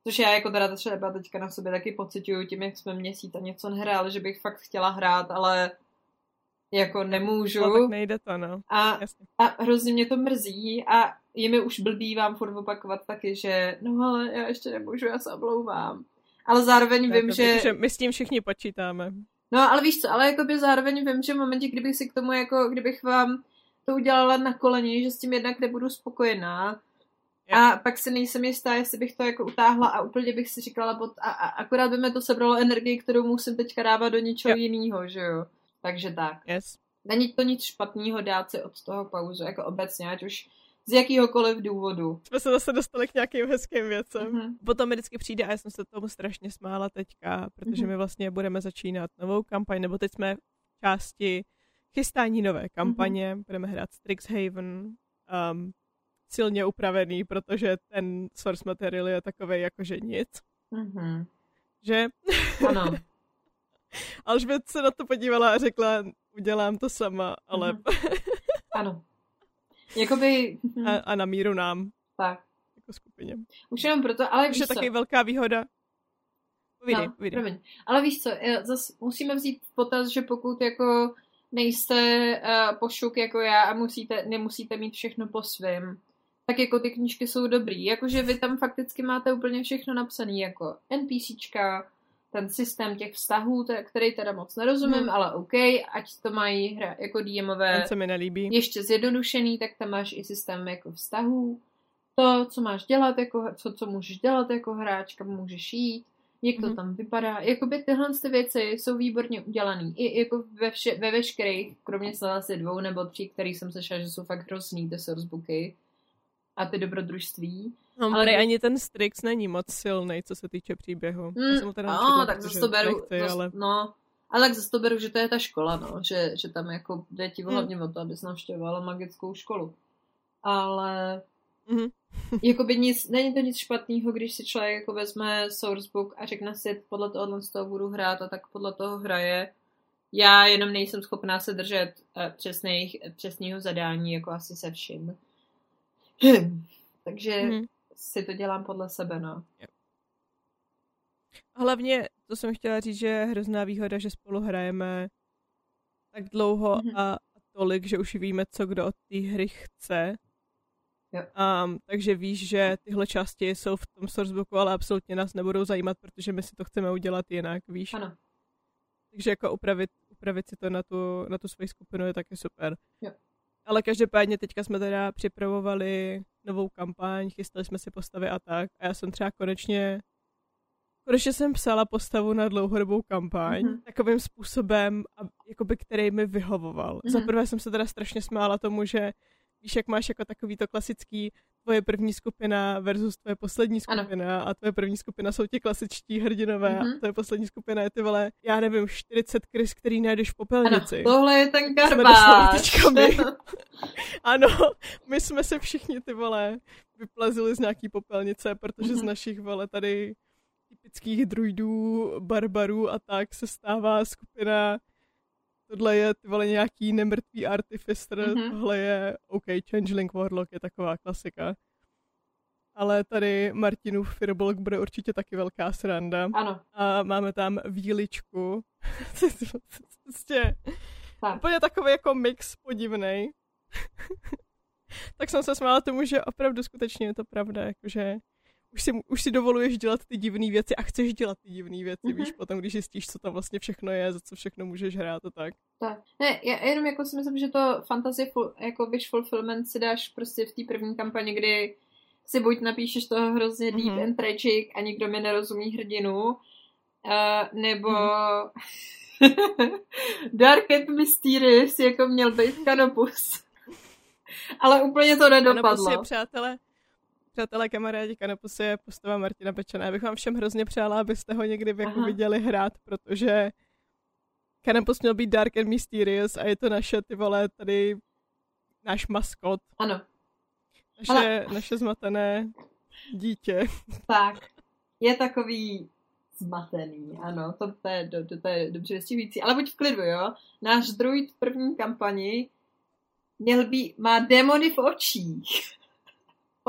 Což já jako teda třeba teďka na sobě taky pocituju tím, jak jsme měsíc a něco nehráli, že bych fakt chtěla hrát, ale jako nemůžu. no, tak nejde to, no. A, Jasně. a hrozně mě to mrzí a je mi už blbý vám furt opakovat taky, že no ale já ještě nemůžu, já se omlouvám. Ale zároveň Tak, vím, že... že my s tím všichni počítáme. No, ale víš co, ale jakoby zároveň vím, že v momentě, kdybych si k tomu, jako kdybych vám to udělala na koleni, že s tím jednak nebudu spokojená, a pak si nejsem jistá, jestli bych to jako utáhla a úplně bych si říkala, pod, a, a akorát by mi to sebralo energii, kterou musím teďka dávat do něčeho jiného, že jo. Takže tak. Yes. Není to nic špatného dát si od toho pauzu, jako obecně, ať už z jakýhokoliv důvodu. Jsme se zase dostali k nějakým hezkým věcem. Mhm. Potom mi vždycky přijde, a já jsem se tomu strašně smála teďka, protože Mhm. my vlastně budeme začínat novou kampaň, nebo teď jsme v části, chystání nové kampaně, mm-hmm. budeme hrát Strixhaven, um, silně upravený, protože ten source material je takový jakože nic. Mm-hmm. Že? Ano. Alžbět se na to podívala a řekla, udělám to sama, ale... Mm-hmm. ano. Jakoby... a, a na míru nám. Tak. Jako skupině. Už jenom proto, ale Už je taky velká výhoda. Povídej, no, povídej. Promiň. Ale víš co, zase musíme vzít v potaz, že pokud jako nejste uh, pošuk jako já a musíte, nemusíte mít všechno po svém, tak jako ty knížky jsou dobrý. Jakože vy tam fakticky máte úplně všechno napsané jako NPCčka, ten systém těch vztahů, který teda moc nerozumím, hmm. ale OK, ať to mají hra jako DMové ten se mi nelíbí. ještě zjednodušený, tak tam máš i systém jako vztahů. To, co máš dělat, jako, co, co můžeš dělat jako hráč, kam můžeš jít, jak to mm-hmm. tam vypadá. Jakoby tyhle ty věci jsou výborně udělané. I jako ve, vše, ve veškerých, kromě snad asi dvou nebo tří, který jsem sešla, že jsou fakt hrozný, ty sourcebooky a ty dobrodružství. No, ale ani ten Strix není moc silný, co se týče příběhu. Mm, jsem teda no, tak zase to beru, nechci, zas, ale... no, ale tak zase to beru, že to je ta škola, no, že, že tam jako jde ti hlavně mm. o to, abys navštěvovala magickou školu. Ale mm-hmm. jakoby nic, není to nic špatného, když si člověk jako vezme sourcebook a řekne si, podle toho z toho budu hrát a tak podle toho hraje. Já jenom nejsem schopná se držet uh, přesných, přesného zadání, jako asi se vším. Takže mm-hmm. Si to dělám podle sebe, no. Hlavně, to jsem chtěla říct, že je hrozná výhoda, že spolu hrajeme tak dlouho mm-hmm. a tolik, že už víme, co kdo od té hry chce. Um, takže víš, že tyhle části jsou v tom sourcebooku, ale absolutně nás nebudou zajímat, protože my si to chceme udělat jinak, víš? Ano. Takže jako upravit, upravit si to na tu, na tu svoji skupinu je taky super. Jo. Ale každopádně teďka jsme teda připravovali novou kampaň, chystali jsme si postavy a tak. A já jsem třeba konečně Konečně jsem psala postavu na dlouhodobou kampaň mm-hmm. takovým způsobem, jakoby, který mi vyhovoval. Mm-hmm. Za prvé jsem se teda strašně smála tomu, že víš, jak máš jako takový to klasický tvoje první skupina versus tvoje poslední skupina ano. a tvoje první skupina jsou ti klasičtí hrdinové mm-hmm. a mhm. tvoje poslední skupina je ty vole, já nevím, 40 krys, který najdeš v popelnici. Ano, tohle je ten karbáč. My. ano, my jsme se všichni ty vole vyplazili z nějaký popelnice, protože mm-hmm. z mhm. našich vole tady typických druidů, barbarů a tak se stává skupina tohle je ty vole nějaký nemrtvý artificer, mm-hmm. tohle je OK, Changeling Warlock je taková klasika. Ale tady Martinův Firbolg bude určitě taky velká sranda. Ano. A máme tam víličku. prostě tak. úplně takový jako mix podivný. tak jsem se smála tomu, že opravdu skutečně je to pravda, jakože už si, už si dovoluješ dělat ty divné věci a chceš dělat ty divné věci, mm-hmm. víš, potom, když zjistíš, co tam vlastně všechno je, za co všechno můžeš hrát a tak. Tak. Ne, já jenom jako si myslím, že to fantasy jako wish fulfillment si dáš prostě v té první kampani, kdy si buď napíšeš toho hrozně deep mm-hmm. and tragic a nikdo mi nerozumí hrdinu, uh, nebo mm-hmm. Dark and Mysterious jako měl být Canopus. Ale úplně to nedopadlo. Canopus je, přátelé, Přátelé, kamarádi, Kanopus je postava Martina Pečana. Já bych vám všem hrozně přála, abyste ho někdy jako viděli hrát, protože Kanopus měl být dark and mysterious a je to naše, ty vole, tady náš maskot. Ano. Naše, Ale... naše zmatené dítě. Tak. Je takový zmatený, ano, to, to, je, to, to je dobře vystihující. Ale buď v klidu, jo. Náš druid v první kampani měl být, má demony v očích.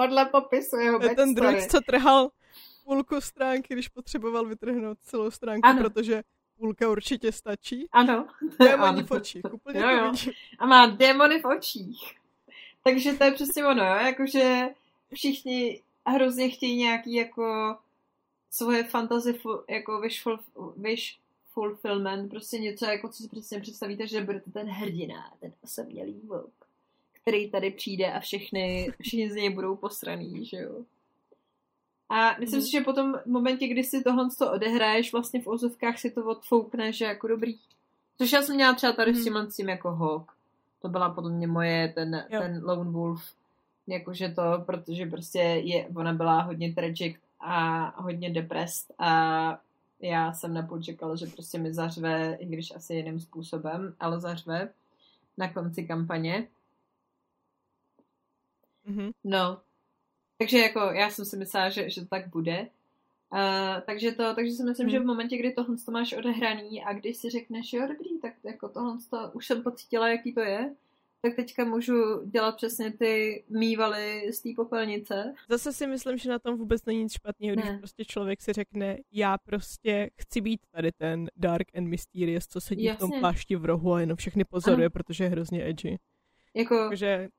Podle popisu jeho backstory. ten druhý, co trhal půlku stránky, když potřeboval vytrhnout celou stránku, ano. protože půlka určitě stačí. Ano. Démoni v očích, úplně jo, jo. A má démony v očích. Takže to je přesně ono, jo? jakože všichni hrozně chtějí nějaký jako svoje fantasy, jako wish, ful, wish fulfillment, prostě něco, jako co si přesně představíte, že budete ten hrdina, ten osamělý vlk který tady přijde a všechny, všichni z něj budou posraný, že jo. A myslím mm. si, že potom v momentě, kdy si tohle to odehraješ, vlastně v ozovkách si to odfoukne, že jako dobrý. Což já jsem měla třeba tady mm. s tím jako Hawk. To byla podle mě moje, ten, ten Lone Wolf. Jakože to, protože prostě je, ona byla hodně tragic a hodně depressed a já jsem napůl čekala, že prostě mi zařve, i když asi jiným způsobem, ale zařve. na konci kampaně. Mhm. No, takže jako já jsem si myslela, že, že to tak bude. Uh, takže to, takže si myslím, Mhm. že v momentě, kdy tohle to máš odehraný a když si řekneš, jo dobrý, tak jako tohle to, už jsem pocítila, jaký to je, tak teďka můžu dělat přesně ty mývaly z té popelnice. Zase si myslím, že na tom vůbec není nic špatného, když Ne. prostě člověk si řekne, já prostě chci být tady ten dark and mysterious, co sedí v tom Jasně. plášti v rohu a jenom všechny pozoruje, protože je hrozně edgy. Jako, Takže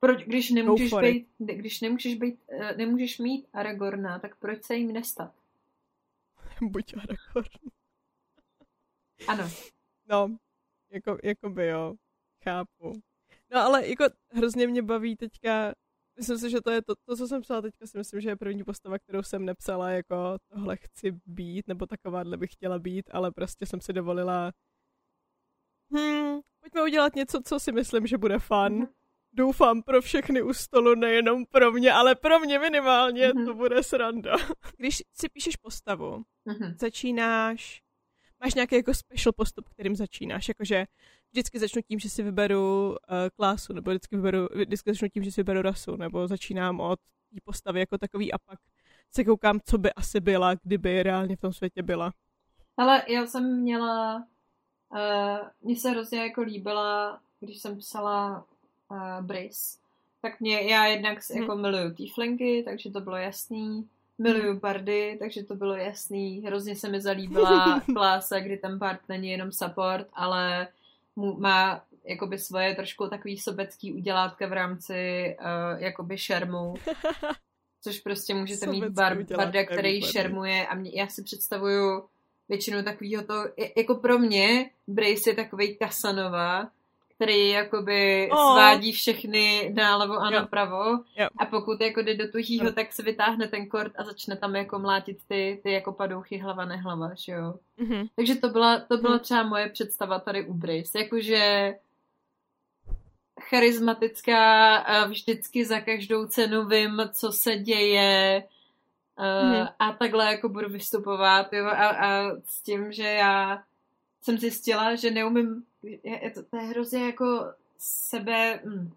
proč, když nemůžeš být, když nemůžeš být, eh, nemůžeš mít Aragorna, tak proč se jim nestat? buď Aragorn. Ano, No, jako, jako by jo, chápu. No ale jako hrozně mě baví teďka, myslím si, že to je to, to, co jsem psala teďka, si myslím, že je první postava, kterou jsem nepsala jako tohle chci být, nebo takováhle bych chtěla být, ale prostě jsem si dovolila hmm, pojďme udělat něco, co si myslím, že bude fun. Doufám pro všechny u stolu, nejenom pro mě, ale pro mě minimálně Mhm. to bude sranda. Když si píšeš postavu, mhm. začínáš, máš nějaký jako special postup, kterým začínáš, jakože vždycky začnu tím, že si vyberu uh, klásu, nebo vždycky, vyberu, vždycky začnu tím, že si vyberu rasu, nebo začínám od té postavy jako takový a pak se koukám, co by asi byla, kdyby reálně v tom světě byla. Ale já jsem měla, uh, mně se hrozně jako líbila, když jsem psala uh, Briss, tak mě, já jednak Mhm. jako miluju tieflingy, takže to bylo jasný, miluju bardy, takže to bylo jasný, hrozně se mi zalíbila klása, kdy ten bard není jenom support, ale mu, má jakoby svoje trošku takový sobecký udělátka v rámci uh, jakoby šermu, což prostě můžete mít Sobecký bar, udělátka barda, který výborný. šermuje. A mě, já si představuju většinou takovýho to, jako pro mě Brace je takovej Kasanova, který jakoby Oh. svádí všechny nálevo a Jo. napravo Jo. a pokud jako jde do tuhýho, tak se vytáhne ten kort a začne tam jako mlátit ty, ty jako padouchy hlava nehlava, že jo. Mhm. Takže to byla, to byla Hm. třeba moje představa tady u Brice, jakože charismatická, a vždycky za každou cenu vím, co se děje Mhm. a takhle jako budu vystupovat jo, a, a s tím, že já jsem zjistila, že neumím, je, je to, to je hrozně jako sebe, hm.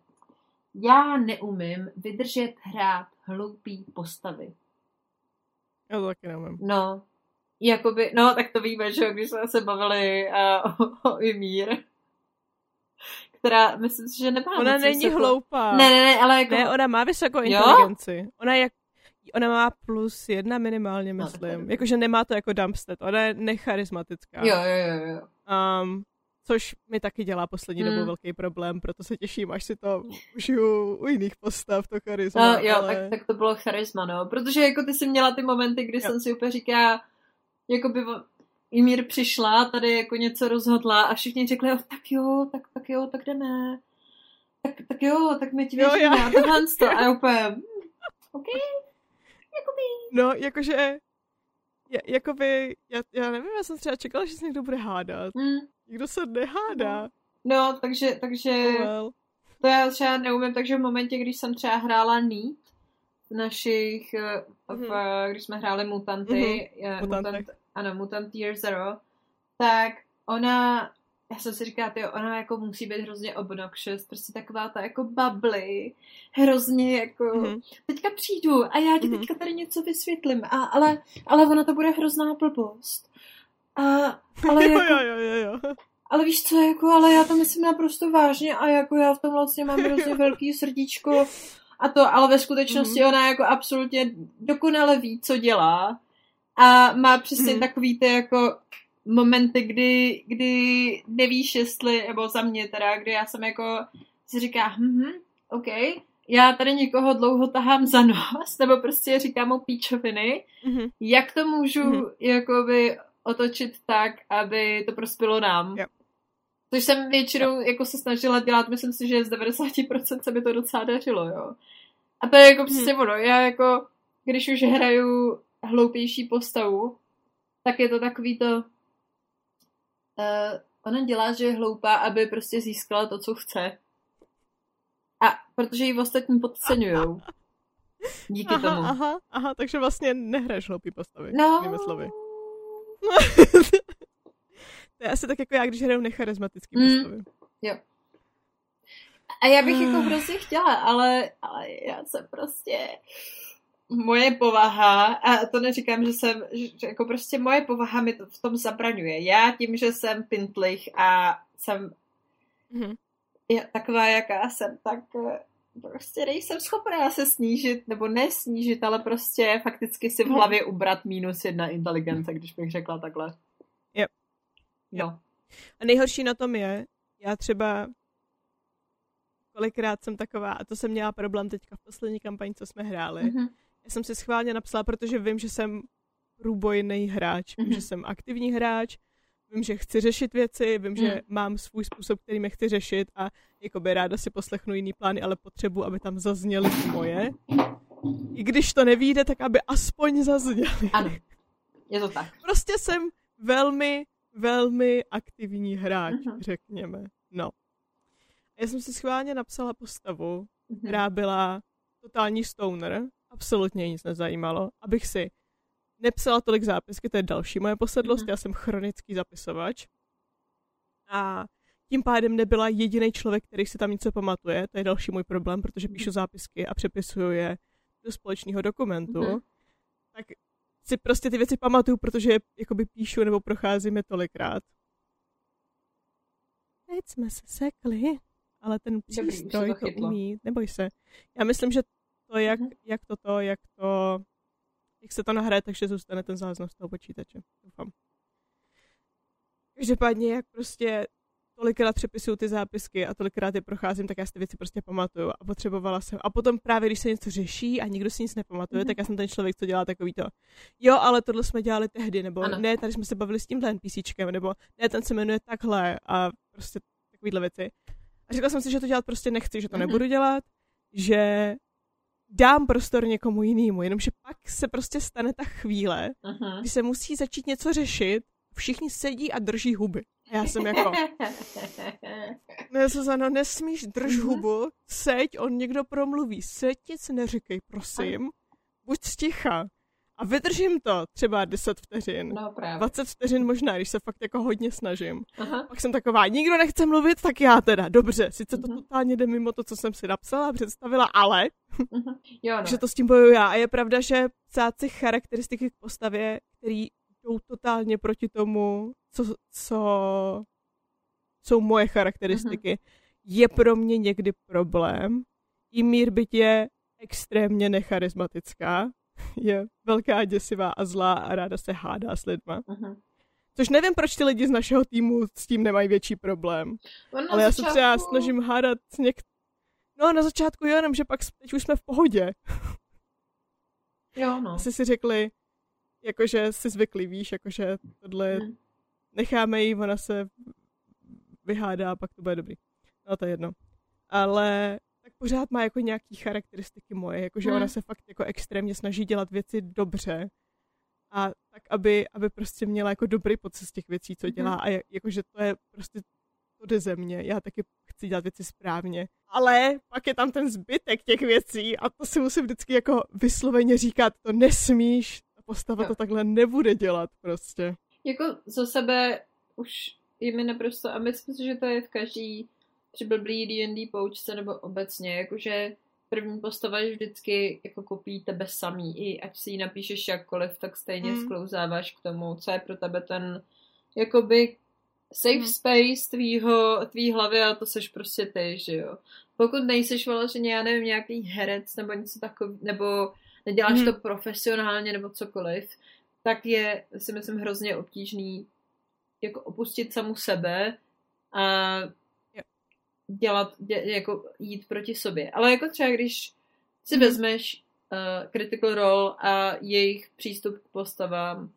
já neumím vydržet hrát hloupý postavy. Já to taky neumím. No, jakoby, no tak to víme, že jo, když jsme se bavili uh, o, o Ymír, která, myslím si, že nemá Ona není vysokou- hloupá. Ne, ne, ne, ale jako... Ne, ona má vysokou Jo? inteligenci. Ona jak Ona má plus jedna minimálně, No, je myslím. dobrý. Jakože nemá to jako Dumpstead. Ona je necharismatická. Jo, jo, jo, jo. Um, což mi taky dělá poslední Hmm. dobou velký problém, proto se těším, až si to užiju u jiných postav, to charisma. No, jo, ale... tak, tak to bylo charisma, no. Protože jako ty jsi měla ty momenty, kdy Jo. jsem si úplně říká, jako by Ymír přišla, tady jako něco rozhodla a všichni řekli, jo, tak jo, tak, tak jo, tak jdeme. Tak, tak jo, tak my ti Jo, věříme já- tohle to. A já úplně, hm, OK, jakoby. No, jakože, ja, jakoby, já, já nevím, já jsem třeba čekala, že se někdo bude hádat. Hm. Nikdo se nehádá. No, takže, takže Oh well. to já třeba neumím, takže v momentě, když jsem třeba hrála v našich, eh, v, Mhm. když jsme hráli Mutanty, eh, Mutantech. Mutant, ano, Mutant Year Zero, tak ona, já jsem si říkala, tyjo, ona jako musí být hrozně obnoxious, prostě taková ta jako bubbly, hrozně jako, Mhm. teďka přijdu a já ti Mhm. teďka tady něco vysvětlím, a, ale, ale ona to bude hrozná blbost. A, ale jo, jako, jo, jo, jo, jo. ale víš co, jako, ale já to myslím naprosto vážně a jako já v tom vlastně mám hrozně velký srdíčko a to, ale ve skutečnosti ona jako absolutně dokonale ví, co dělá a má přesně Mhm. takový ty jako momenty, kdy, kdy nevíš, jestli, nebo za mě teda, kdy já jsem jako si říká, hm, hm, OK, já tady někoho dlouho tahám za nos, nebo prostě říkám mu píčoviny, Mhm. jak to můžu Mhm. jakoby otočit tak, aby to prospělo nám. Jo. Což jsem většinou jako se snažila dělat, myslím si, že z 90% se mi to docela dařilo, jo. A to je jako přesně ono, já jako, když už hraju hloupější postavu, tak je to takový to, uh, ona dělá, že je hloupá, aby prostě získala to, co chce. A protože ji ostatní podceňujou. Díky aha, tomu. aha, aha, takže vlastně nehraješ hloupý postavy. No, slovy. to je asi tak jako já, když hraju necharismatický Mm. postavy. Jo. A já bych jako hrozně chtěla, ale, ale já jsem prostě moje povaha, a to neříkám, že jsem, že jako prostě moje povaha mi to v tom zabraňuje. Já tím, že jsem pintlich a jsem mm-hmm. taková, jaká jsem, tak eh, prostě nejsem schopná se snížit, nebo nesnížit, ale prostě fakticky si v hlavě ubrat minus jedna inteligence, když bych řekla takhle. Yep. No. A nejhorší na tom je, já třeba kolikrát jsem taková, a to jsem měla problém teďka v poslední kampani, co jsme hráli. Mm-hmm. Já jsem si schválně napsala, protože vím, že jsem průbojný hráč, mm-hmm. že jsem aktivní hráč, vím, že chci řešit věci, vím, mm. že mám svůj způsob, který mě chci řešit a jakoby ráda si poslechnu jiný plány, ale potřebuji, aby tam zazněly moje. I když to nevíde, tak aby aspoň zazněly. Ano, je to tak. Prostě jsem velmi, velmi aktivní hráč, mm-hmm. řekněme. No. Já jsem si schválně napsala postavu, mm-hmm. která byla totální stoner, absolutně nic nezajímalo, abych si nepsala tolik zápisky, to je další moje posedlost, mm-hmm. já jsem chronický zapisovač. A tím pádem nebyla jediný člověk, který si tam něco pamatuje, to je další můj problém, protože mhm. píšu zápisky a přepisuju je do společného dokumentu, mm-hmm. tak si prostě ty věci pamatuju, protože je jakoby píšu nebo procházím je tolikrát. Teď jsme se sekli, ale ten přístroj to, to umí, neboj se. Já myslím, že to, jak, mm-hmm. jak toto, jak to jak se to nahraje, takže zůstane ten záznam z toho počítače. Doufám. Každopádně, jak prostě tolikrát přepisuju ty zápisky a tolikrát je procházím, tak já si ty věci prostě pamatuju a potřebovala jsem. A potom právě, když se něco řeší a nikdo si nic nepamatuje, mm-hmm. tak já jsem ten člověk, co dělá takový to. Jo, ale tohle jsme dělali tehdy, nebo ano. ne, tady jsme se bavili s tímhle NPCčkem, nebo ne, ten se jmenuje takhle a prostě takovýhle věci. A řekla jsem si, že to dělat prostě nechci, že to mm-hmm. nebudu dělat, že dám prostor někomu jinému, jenomže pak se prostě stane ta chvíle, uh-huh. kdy se musí začít něco řešit, všichni sedí a drží huby. A já jsem jako, ne, Suzano, nesmíš, drž uh-huh. hubu, seď, on někdo promluví, seď, nic neříkej, prosím, buď sticha. A vydržím to třeba 10 vteřin. No, právě. 20 vteřin možná, když se fakt jako hodně snažím. Aha. Pak jsem taková, nikdo nechce mluvit, tak já teda. Dobře, sice to uh-huh. totálně jde mimo to, co jsem si napsala a představila, ale uh-huh. jo, no. že to s tím bojuju já. A je pravda, že psát charakteristiky k postavě, který jdou totálně proti tomu, co, co jsou moje charakteristiky, uh-huh. je pro mě někdy problém. I mír byť je extrémně necharismatická, je velká, děsivá a zlá a ráda se hádá s lidma. Uh-huh. Což nevím, proč ty lidi z našeho týmu s tím nemají větší problém. Ale já se třeba snažím hádat s něk... No, na začátku jo, jenom, že pak teď už jsme v pohodě. Jo, no. Asi si řekli, jakože si zvyklý, víš, jakože tohle hmm. necháme jí, ona se vyhádá a pak to bude dobrý. No to je jedno. Ale tak pořád má jako nějaký charakteristiky moje, jakože hmm. ona se fakt jako extrémně snaží dělat věci dobře a tak, aby, aby prostě měla jako dobrý pocit z těch věcí, co dělá hmm. a jakože to je prostě to jde ze mě, já taky chci dělat věci správně. Ale pak je tam ten zbytek těch věcí a to si musím vždycky jako vysloveně říkat, to nesmíš, ta postava jo. to takhle nebude dělat prostě. Jako za sebe už je mi naprosto, a myslím si, že to je v každý při blblý D&D poučce nebo obecně, jakože první postava je vždycky jako kopí tebe samý. I ať si ji napíšeš jakkoliv, tak stejně mm. sklouzáváš k tomu, co je pro tebe ten jakoby safe mm. space tvýho, tvý hlavy a to seš prostě ty, že jo. Pokud nejseš vyloženě, já nevím, nějaký herec nebo něco takový, nebo neděláš mm. to profesionálně nebo cokoliv, tak je, si myslím, hrozně obtížný jako opustit samu sebe a dělat, dě, jako jít proti sobě. Ale jako třeba, když si mm. vezmeš uh, Critical Role a jejich přístup k postavám,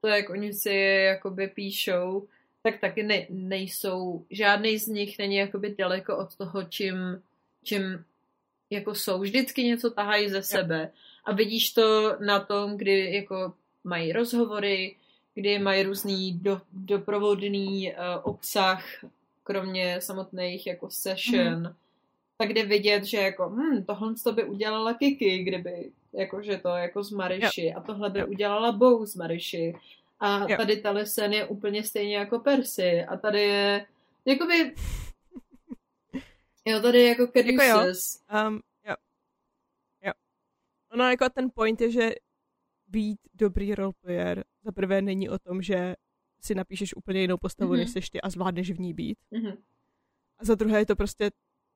to, jak oni si je jakoby píšou, tak taky ne, nejsou, žádný z nich není jakoby daleko od toho, čím, čím jako jsou. Vždycky něco tahají ze sebe. A vidíš to na tom, kdy jako mají rozhovory, kdy mají různý do, doprovodný uh, obsah kromě samotných jako session, mm. tak jde vidět, že jako, hm, tohle to by udělala Kiki, kdyby, jakože to jako z Mariši, yep. a tohle by yep. udělala Bou z Mariši. A yep. tady Talisen je úplně stejně jako Percy. A tady je, jakoby, Jo, tady jako caduceus. Jako jo. Um, jo. jo. Ono jako ten point je, že být dobrý roleplayer za prvé není o tom, že si napíšeš úplně jinou postavu, mm-hmm. než seš ty a zvládneš v ní být. Mm-hmm. A za druhé je to prostě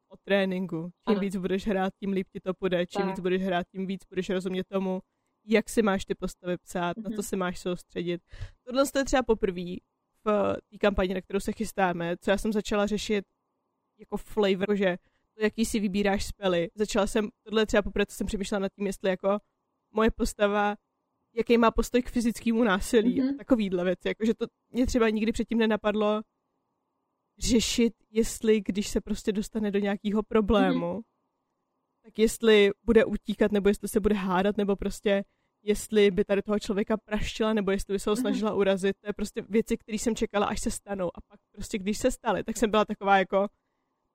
o tréninku. Čím ano. víc budeš hrát, tím líp ti to půjde. Čím tak. víc budeš hrát, tím víc budeš rozumět tomu, jak si máš ty postavy psát, mm-hmm. na co mhm. si máš soustředit. Tohle je třeba poprvé v té kampani, na kterou se chystáme, co já jsem začala řešit jako flavor, že to, jaký si vybíráš spely. Začala jsem, tohle třeba poprvé, co jsem přemýšlela nad tím, jestli jako moje postava, jaký má postoj k fyzickému násilí, mm-hmm. takovýhle věci, jakože to mě třeba nikdy předtím nenapadlo řešit, jestli když se prostě dostane do nějakého problému, mm-hmm. tak jestli bude utíkat, nebo jestli se bude hádat, nebo prostě jestli by tady toho člověka praštila, nebo jestli by se ho mhm. snažila urazit. To je prostě věci, které jsem čekala, až se stanou. A pak prostě, když se staly, tak jsem byla taková jako,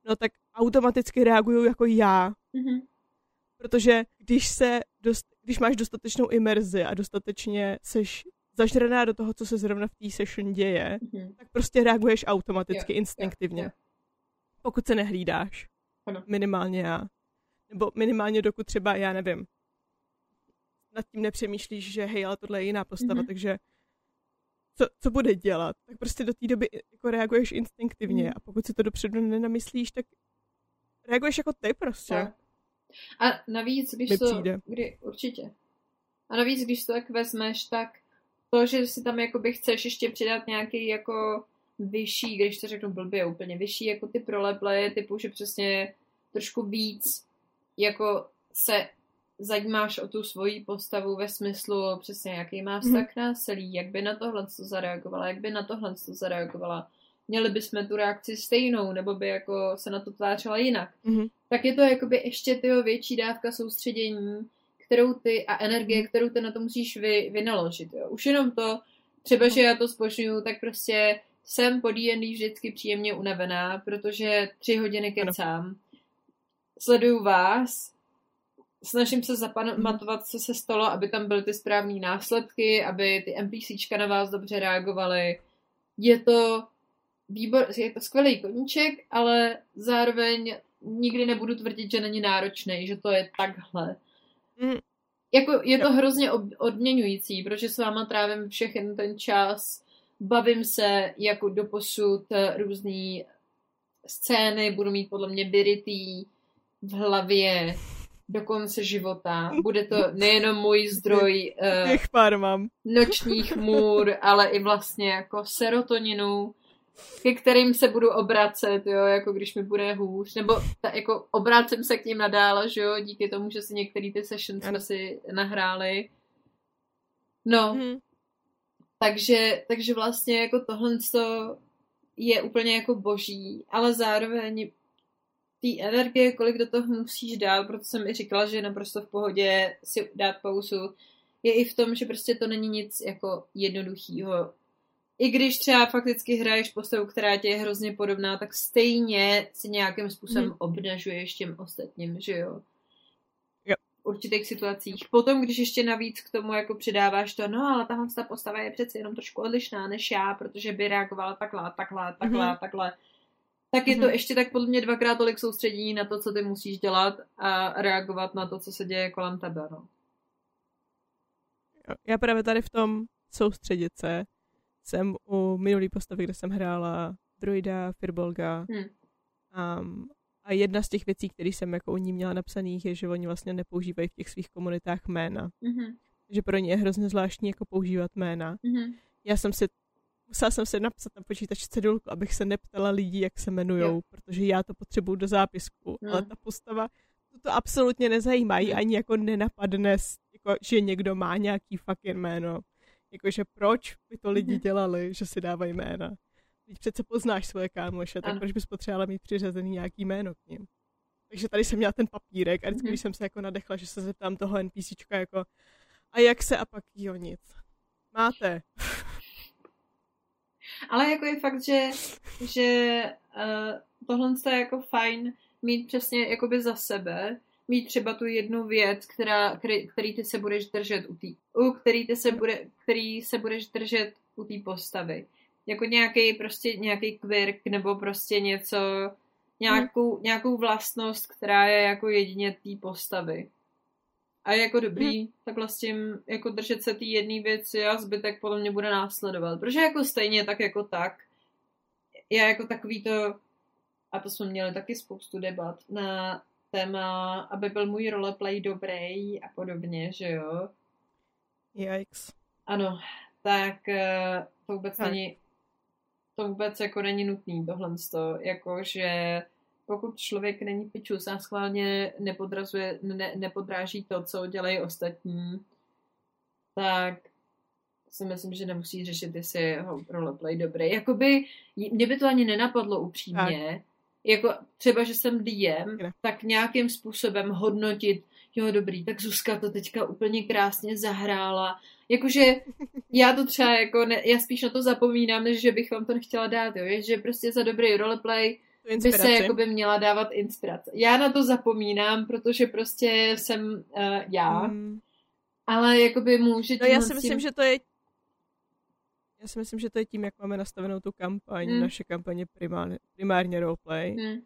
no tak automaticky reaguju jako já. Mm-hmm. Protože když se dost, když máš dostatečnou imerzi a dostatečně seš zažraná do toho, co se zrovna v té session děje, mm-hmm. tak prostě reaguješ automaticky, jo, instinktivně. Jo, jo. Pokud se nehlídáš. Ano. Minimálně já. Nebo minimálně dokud třeba, já nevím, nad tím nepřemýšlíš, že hej, ale tohle je jiná postava, mm-hmm. takže co, co bude dělat? Tak prostě do té doby jako reaguješ instinktivně mm. a pokud si to dopředu nenamyslíš, tak reaguješ jako ty prostě. Tak. A navíc, když to, kdy, určitě. A navíc, když to tak vezmeš, tak to, že si tam jakoby chceš ještě přidat nějaký jako vyšší, když to řeknu blbě, úplně vyšší jako ty proleple, typu, že přesně trošku víc jako se zajímáš o tu svoji postavu ve smyslu přesně, jaký má mhm. vztah mm-hmm. násilí, jak by na tohle zareagovala, jak by na tohle zareagovala. Měli bychom tu reakci stejnou, nebo by jako se na to tvářila jinak. Mm-hmm. Tak je to jakoby ještě tyho větší dávka soustředění, kterou ty a energie, mhm. kterou ty na to musíš vy, vynaložit. Jo. Už jenom to, třeba, že já to spožňuju, tak prostě jsem po D&D vždycky příjemně unavená, protože tři hodiny kecám, sleduju vás, snažím se zapamatovat, co se stalo, aby tam byly ty správné následky, aby ty NPCčka na vás dobře reagovaly. Je to výbor, je to skvělý koníček, ale zároveň nikdy nebudu tvrdit, že není náročný, že to je takhle. Mm. Jako je to hrozně odměňující, protože s váma trávím všechny ten čas, bavím se jako doposud různý scény, budu mít podle mě byritý v hlavě do konce života. Bude to nejenom můj zdroj uh, pár mám. nočních můr, ale i vlastně jako serotoninu, ke kterým se budu obracet, jo, jako když mi bude hůř, nebo ta, jako obracím se k ním nadále, že jo, díky tomu, že si některé ty sessions jsme si nahráli. No, hmm. takže, takže vlastně jako tohle je úplně jako boží, ale zároveň té energie, kolik do toho musíš dát, proto jsem i říkala, že je naprosto v pohodě si dát pauzu, je i v tom, že prostě to není nic jako jednoduchýho. I když třeba fakticky hraješ postavu, která tě je hrozně podobná, tak stejně si nějakým způsobem hmm. obnažuješ těm ostatním, že jo? jo. V určitých situacích. Potom, když ještě navíc k tomu jako přidáváš to, no ale tahle ta postava je přeci jenom trošku odlišná než já, protože by reagovala takhle, takhle, takhle, hmm. takhle tak je to mm-hmm. ještě tak podle mě dvakrát tolik soustředění na to, co ty musíš dělat a reagovat na to, co se děje kolem tebe. No. Já právě tady v tom soustředit se jsem u minulý postavy, kde jsem hrála druida, Firbolga hmm. um, a jedna z těch věcí, které jsem jako u ní měla napsaných, je, že oni vlastně nepoužívají v těch svých komunitách jména. Mm-hmm. Že pro ně je hrozně zvláštní jako používat jména. Mm-hmm. Já jsem si musela jsem se napsat na počítač cedulku, abych se neptala lidí, jak se jmenujou, protože já to potřebuju do zápisku. Hmm. Ale ta postava to, to absolutně nezajímá, ani jako nenapadne, jako, že někdo má nějaký fucking jméno. Jakože proč by to lidi hmm. dělali, že si dávají jména? Teď přece poznáš svoje kámoše, tak proč bys potřebovala mít přiřazený nějaký jméno k ním? Takže tady jsem měla ten papírek a vždycky, mm-hmm. když jsem se jako nadechla, že se zeptám toho NPCčka jako a jak se a pak jo nic. Máte. Ale jako je fakt, že, že uh, tohle je jako fajn mít přesně jakoby za sebe, mít třeba tu jednu věc, která, který, který ty se budeš držet u tý, u který ty se bude, který se budeš držet u té postavy. Jako nějaký prostě nějaký quirk nebo prostě něco, nějakou, nějakou vlastnost, která je jako jedině té postavy. A je jako dobrý hmm. takhle s tím jako držet se té jedné věci a zbytek podle mě bude následovat. Protože jako stejně tak jako tak je jako takový to, a to jsme měli taky spoustu debat na téma, aby byl můj roleplay dobrý a podobně, že jo? Yikes. Ano, tak eh, to vůbec tak. není to vůbec jako není nutný tohle jako že pokud člověk není pičus a schválně nepodrazuje, ne, nepodráží to, co dělají ostatní, tak si myslím, že nemusí řešit, jestli je jeho roleplay dobrý. Jakoby, mě by to ani nenapadlo upřímně, tak. Jako třeba, že jsem DM, tak nějakým způsobem hodnotit, jo dobrý, tak Zuzka to teďka úplně krásně zahrála. Jakože já to třeba jako, ne, já spíš na to zapomínám, než že bych vám to nechtěla dát, jo, že prostě za dobrý roleplay by se jakoby měla dávat inspirace. Já na to zapomínám, protože prostě jsem uh, já, hmm. ale jakoby může no, já si myslím, tím... že to je já si myslím, že to je tím, jak máme nastavenou tu kampaň. Hmm. Naše kampaně primárně, primárně roleplay. Hmm.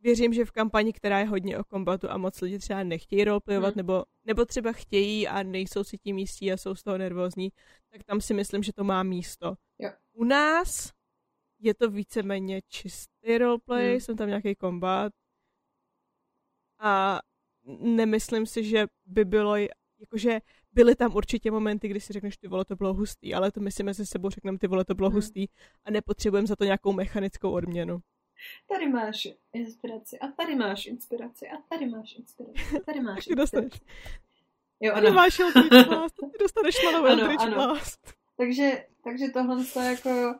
Věřím, že v kampani, která je hodně o kombatu a moc lidi třeba nechtějí roleplayovat, hmm. nebo, nebo třeba chtějí a nejsou si tím jistí a jsou z toho nervózní, tak tam si myslím, že to má místo. Jo. U nás je to víceméně čistý roleplay, hmm. jsem tam nějaký kombat a nemyslím si, že by bylo, jakože byly tam určitě momenty, kdy si řekneš, ty vole, to bylo hustý, ale to my si mezi sebou řekneme, ty vole, to bylo hmm. hustý a nepotřebujeme za to nějakou mechanickou odměnu. Tady máš inspiraci a tady máš inspiraci a tady máš inspiraci a tady máš inspiraci. Jo, ano. Máš Eldritch Blast, ty dostaneš malou Eldritch Blast. Takže, takže tohle to jako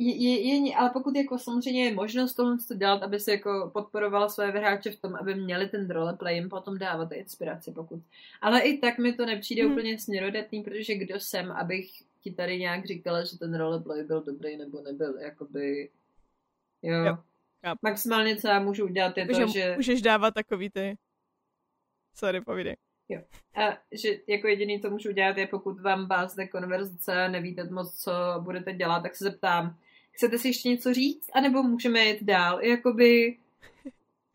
je, je, je, ale pokud jako samozřejmě je možnost tohle to dělat, aby se jako podporovala své hráče v tom, aby měli ten roleplay, jim potom dávat inspiraci, pokud. Ale i tak mi to nepřijde hmm. úplně směrodatný, protože kdo jsem, abych ti tady nějak říkala, že ten roleplay byl dobrý nebo nebyl, jakoby, jo. jo. Maximálně, co já můžu udělat, je to, že... Můžeš dávat takový ty... Sorry, povídej. Jo. A že jako jediný, co můžu dělat, je pokud vám bázne konverzace a nevíte moc, co budete dělat, tak se zeptám, chcete si ještě něco říct, anebo můžeme jít dál, jakoby...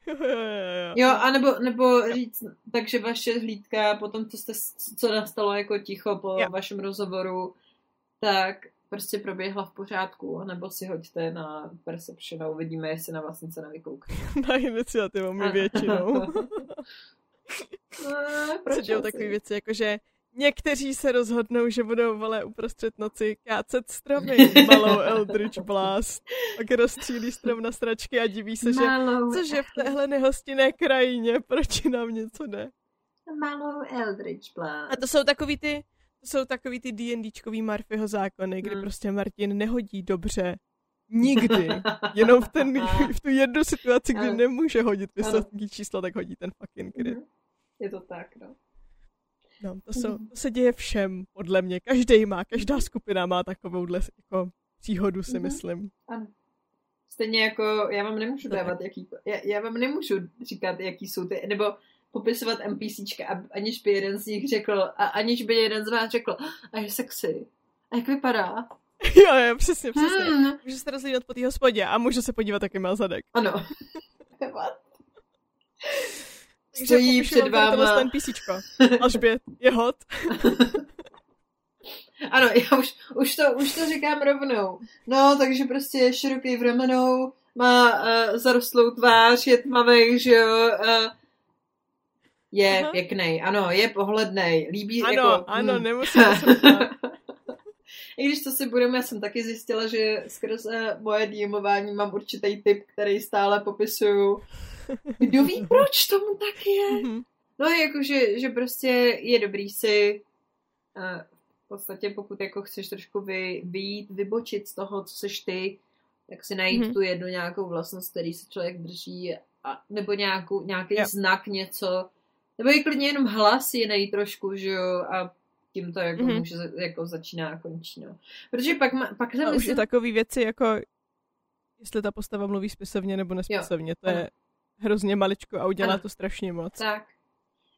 Jo, anebo nebo říct, takže vaše hlídka po tom, co, jste, co nastalo jako ticho po jo. vašem rozhovoru, tak prostě proběhla v pořádku, nebo si hoďte na Perception a uvidíme, jestli na vás něco nevykoukne. na iniciativu my většinou. no, Co dělou takové věci, jakože Někteří se rozhodnou, že budou vole uprostřed noci kácet stromy malou Eldritch Blast. Pak rozstřílí strom na stračky a diví se, malou že cože v téhle nehostinné krajině, proč nám něco jde. Malou Eldritch Blast. A to jsou takový ty, to jsou takový ty D&Dčkový Murphyho zákony, kdy hmm. prostě Martin nehodí dobře nikdy. Jenom v, ten, v tu jednu situaci, kdy ano. nemůže hodit vysoké číslo, tak hodí ten fucking crit. Mhm. Je to tak, no. No, to, jsou, to se děje všem, podle mě. Každý má, každá skupina má takovouhle jako příhodu, si mm-hmm. myslím. Ano. Stejně jako já vám nemůžu dávat, jaký, já, já vám nemůžu říkat, jaký jsou ty, nebo popisovat NPCčka, aniž by jeden z nich řekl, a aniž by jeden z vás řekl, a je sexy. A jak vypadá? Jo, jo, přesně, přesně. Hmm. Můžu se rozlídat po té hospodě a můžu se podívat, jaký má zadek. Ano. stojí před váma. ten písíčko. Alžbět je hot. ano, já už, už, to, už to říkám rovnou. No, takže prostě je široký v ramenou, má uh, zarostlou tvář, je tmavý, že jo, uh, je Aha. pěkný, ano, je pohledný, líbí ano, jako... Ano, ano, nemusím I když to si budeme, já jsem taky zjistila, že skrz moje dýmování mám určitý typ, který stále popisuju kdo ví, proč tomu tak je? Mhm. No jakože, že prostě je dobrý si v podstatě pokud jako chceš trošku vy, vyjít, vybočit z toho, co seš ty, tak si najít mm-hmm. tu jednu nějakou vlastnost, který se člověk drží, a, nebo nějakou, nějaký yep. znak, něco, nebo i klidně jenom hlas jiný trošku, že jo, a tím to jako mm-hmm. může jako začíná a končí, no. Protože pak, ma, pak se myslím... už takový věci jako jestli ta postava mluví spisovně nebo nespisovně, jo, to ano. je hrozně maličko a udělá ano. to strašně moc. Tak.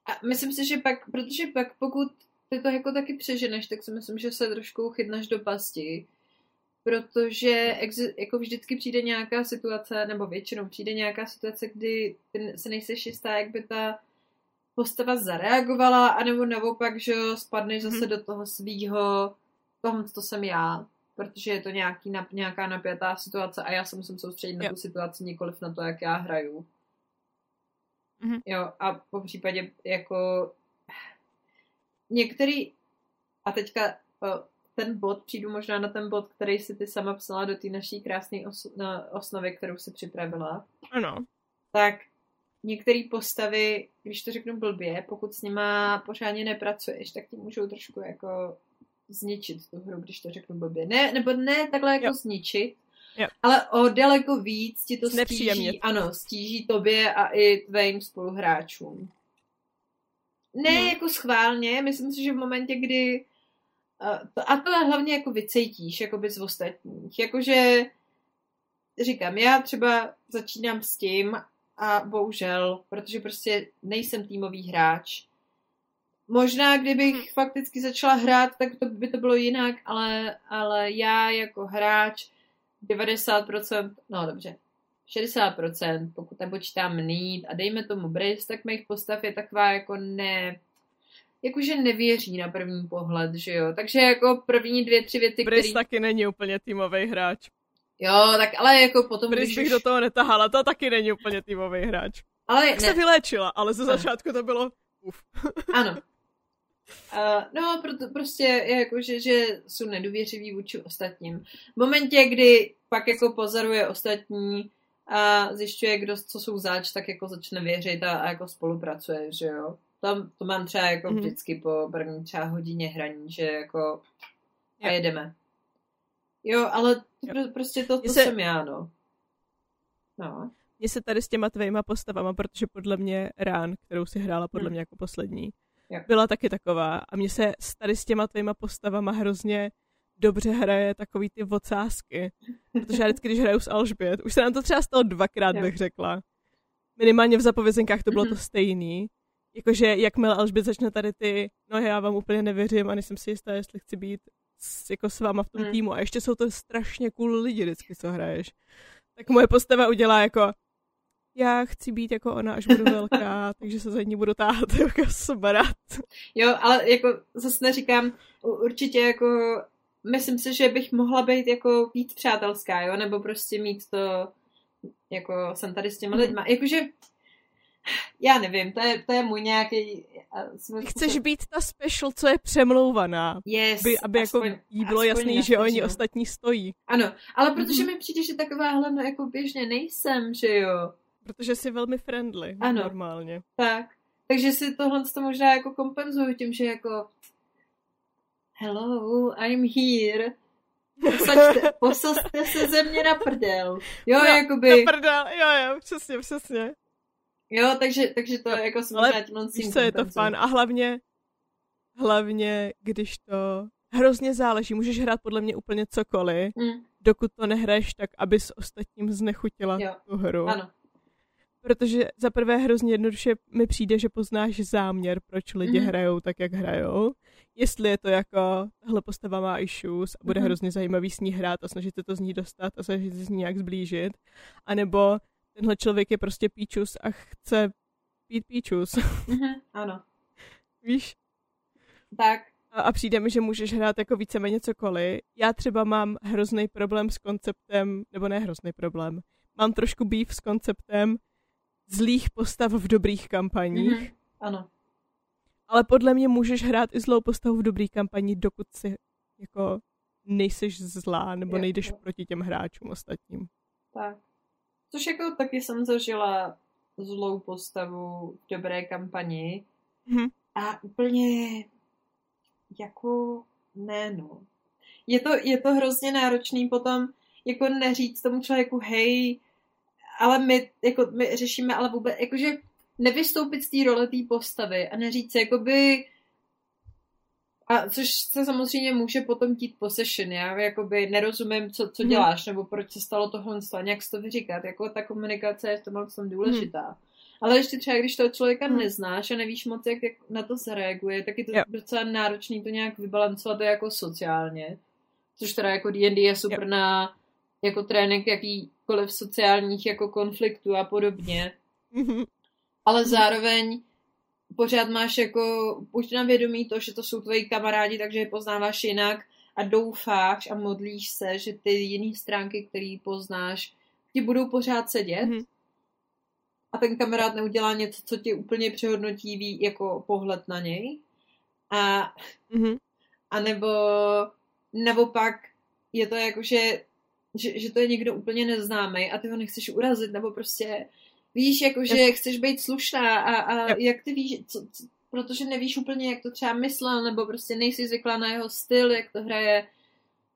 A myslím si, že pak, protože pak pokud ty to jako taky přeženeš, tak si myslím, že se trošku chytneš do pasti. protože exi- jako vždycky přijde nějaká situace, nebo většinou přijde nějaká situace, kdy ty se nejseš jistá, jak by ta postava zareagovala, anebo naopak, že spadneš zase hmm. do toho svýho, toho, to jsem já, protože je to nějaký, nějaká napjatá situace a já se musím soustředit na tu situaci, nikoliv na to, jak já hraju. Mm-hmm. Jo, a po případě jako některý, a teďka ten bod, přijdu možná na ten bod, který si ty sama psala do té naší krásné os, osnovy, kterou si připravila. Ano. Tak některé postavy, když to řeknu blbě, pokud s nima pořádně nepracuješ, tak ti můžou trošku jako zničit tu hru, když to řeknu blbě. Ne, nebo ne takhle jako jo. zničit, jo. ale o daleko víc ti to stíží, ano, stíží tobě a i tvým spoluhráčům. Ne hmm. jako schválně, myslím si, že v momentě, kdy a to, a to hlavně jako vycejtíš, jako z ostatních. Jakože říkám, já třeba začínám s tím a bohužel, protože prostě nejsem týmový hráč. Možná, kdybych hmm. fakticky začala hrát, tak to by to bylo jinak, ale, ale já jako hráč 90%, no dobře, 60%, pokud nepočítám need a dejme tomu bris, tak mých postav je taková jako ne, jakože nevěří na první pohled, že jo. Takže jako první dvě, tři věty, Brice který... taky není úplně týmový hráč. Jo, tak ale jako potom, Brice bych už... do toho netahala, to taky není úplně týmový hráč. Ale tak ne. se vyléčila, ale ze začátku to bylo uf. Ano. Uh, no, proto, prostě je jako, že, že jsou nedůvěřiví vůči ostatním. V momentě, kdy pak jako pozoruje ostatní a zjišťuje, kdo, co jsou zač, tak jako začne věřit a, a jako spolupracuje, že jo tam to mám třeba jako mm-hmm. vždycky po první třeba hodině hraní, že jako a jedeme. Jo, ale to jo. prostě to, to se... jsem já, no. No. Mně se tady s těma tvýma postavama, protože podle mě Rán, kterou si hrála podle hmm. mě jako poslední, jo. byla taky taková. A mně se tady s těma tvýma postavama hrozně dobře hraje takový ty vocázky. Protože já vždycky, když hraju s Alžbět, už se nám to třeba stalo dvakrát, jo. bych řekla. Minimálně v zapovězenkách to bylo to stejný jakože jakmile Alžbět začne tady ty, no já vám úplně nevěřím a nejsem si jistá, jestli chci být s, jako s váma v tom hmm. týmu. A ještě jsou to strašně cool lidi vždycky, co hraješ. Tak moje postava udělá jako já chci být jako ona, až budu velká, takže se za ní budu táhat jako sobarat. Jo, ale jako zase neříkám, určitě jako myslím si, že bych mohla být jako víc přátelská, jo, nebo prostě mít to, jako jsem tady s těma hmm. lidma. Jakože já nevím, to je, to je můj nějaký... Chceš být ta special, co je přemlouvaná. Yes, aby, aby jako aspoň, jako jí bylo jasný, že oni ostatní stojí. Ano, ale protože mm-hmm. mi přijde, že takováhle no jako běžně nejsem, že jo. Protože jsi velmi friendly, ano, normálně. Tak, takže si tohle to možná jako kompenzuju tím, že jako hello, I'm here. Posaďte, posaďte se ze mě na prdel. Jo, no, jakoby... Na prdel, jo, jo, přesně, přesně. Jo, takže, takže to je jako Ale víš co, je to fun a hlavně, hlavně, když to hrozně záleží, můžeš hrát podle mě úplně cokoliv, mm. dokud to nehraješ tak, aby s ostatním znechutila jo. tu hru. Ano. Protože za prvé hrozně jednoduše mi přijde, že poznáš záměr, proč lidi mm. hrajou tak, jak hrajou. Jestli je to jako, tahle postava má issues a bude mm. hrozně zajímavý s ní hrát a snažit se to z ní dostat a snažit se s ní nějak zblížit. A nebo tenhle člověk je prostě píčus a chce pít píčus. Mm-hmm, ano. Víš? Tak. A, a přijde mi, že můžeš hrát jako víceméně cokoliv. Já třeba mám hrozný problém s konceptem, nebo ne hrozný problém, mám trošku býv s konceptem zlých postav v dobrých kampaních. Mm-hmm, ano. Ale podle mě můžeš hrát i zlou postavu v dobrých kampaní, dokud si jako nejseš zlá, nebo nejdeš proti těm hráčům ostatním. Tak. Což jako taky jsem zažila zlou postavu v dobré kampani. Hmm. A úplně jako ne no. Je to, je to hrozně náročný potom jako neříct tomu člověku hej, ale my, jako, my řešíme ale vůbec, jakože nevystoupit z té role té postavy a neříct jakoby a což se samozřejmě může potom tít possession, já jakoby nerozumím, co, co mhm. děláš, nebo proč se stalo tohle, a nějak to vyříkat, jako ta komunikace je v tomhle tom důležitá. Hmm. Ale ještě třeba, když toho člověka hmm. neznáš a nevíš moc, jak, jak na to zareaguje, tak je to jo. docela náročný to nějak vybalancovat jako sociálně. což teda jako D&D je super jo. na jako trénink jakýkoliv sociálních jako konfliktů a podobně. Mhm. Ale zároveň pořád máš jako, buď na vědomí to, že to jsou tvoji kamarádi, takže je poznáváš jinak a doufáš a modlíš se, že ty jiné stránky, které poznáš, ti budou pořád sedět mm-hmm. a ten kamarád neudělá něco, co ti úplně přehodnotí ví, jako pohled na něj. A, mm-hmm. a nebo nebo pak je to jako, že, že, že to je někdo úplně neznámý a ty ho nechceš urazit, nebo prostě víš, jako, že yes. chceš být slušná a, a yep. jak ty víš, co, co, protože nevíš úplně, jak to třeba myslel, nebo prostě nejsi zvyklá na jeho styl, jak to hraje,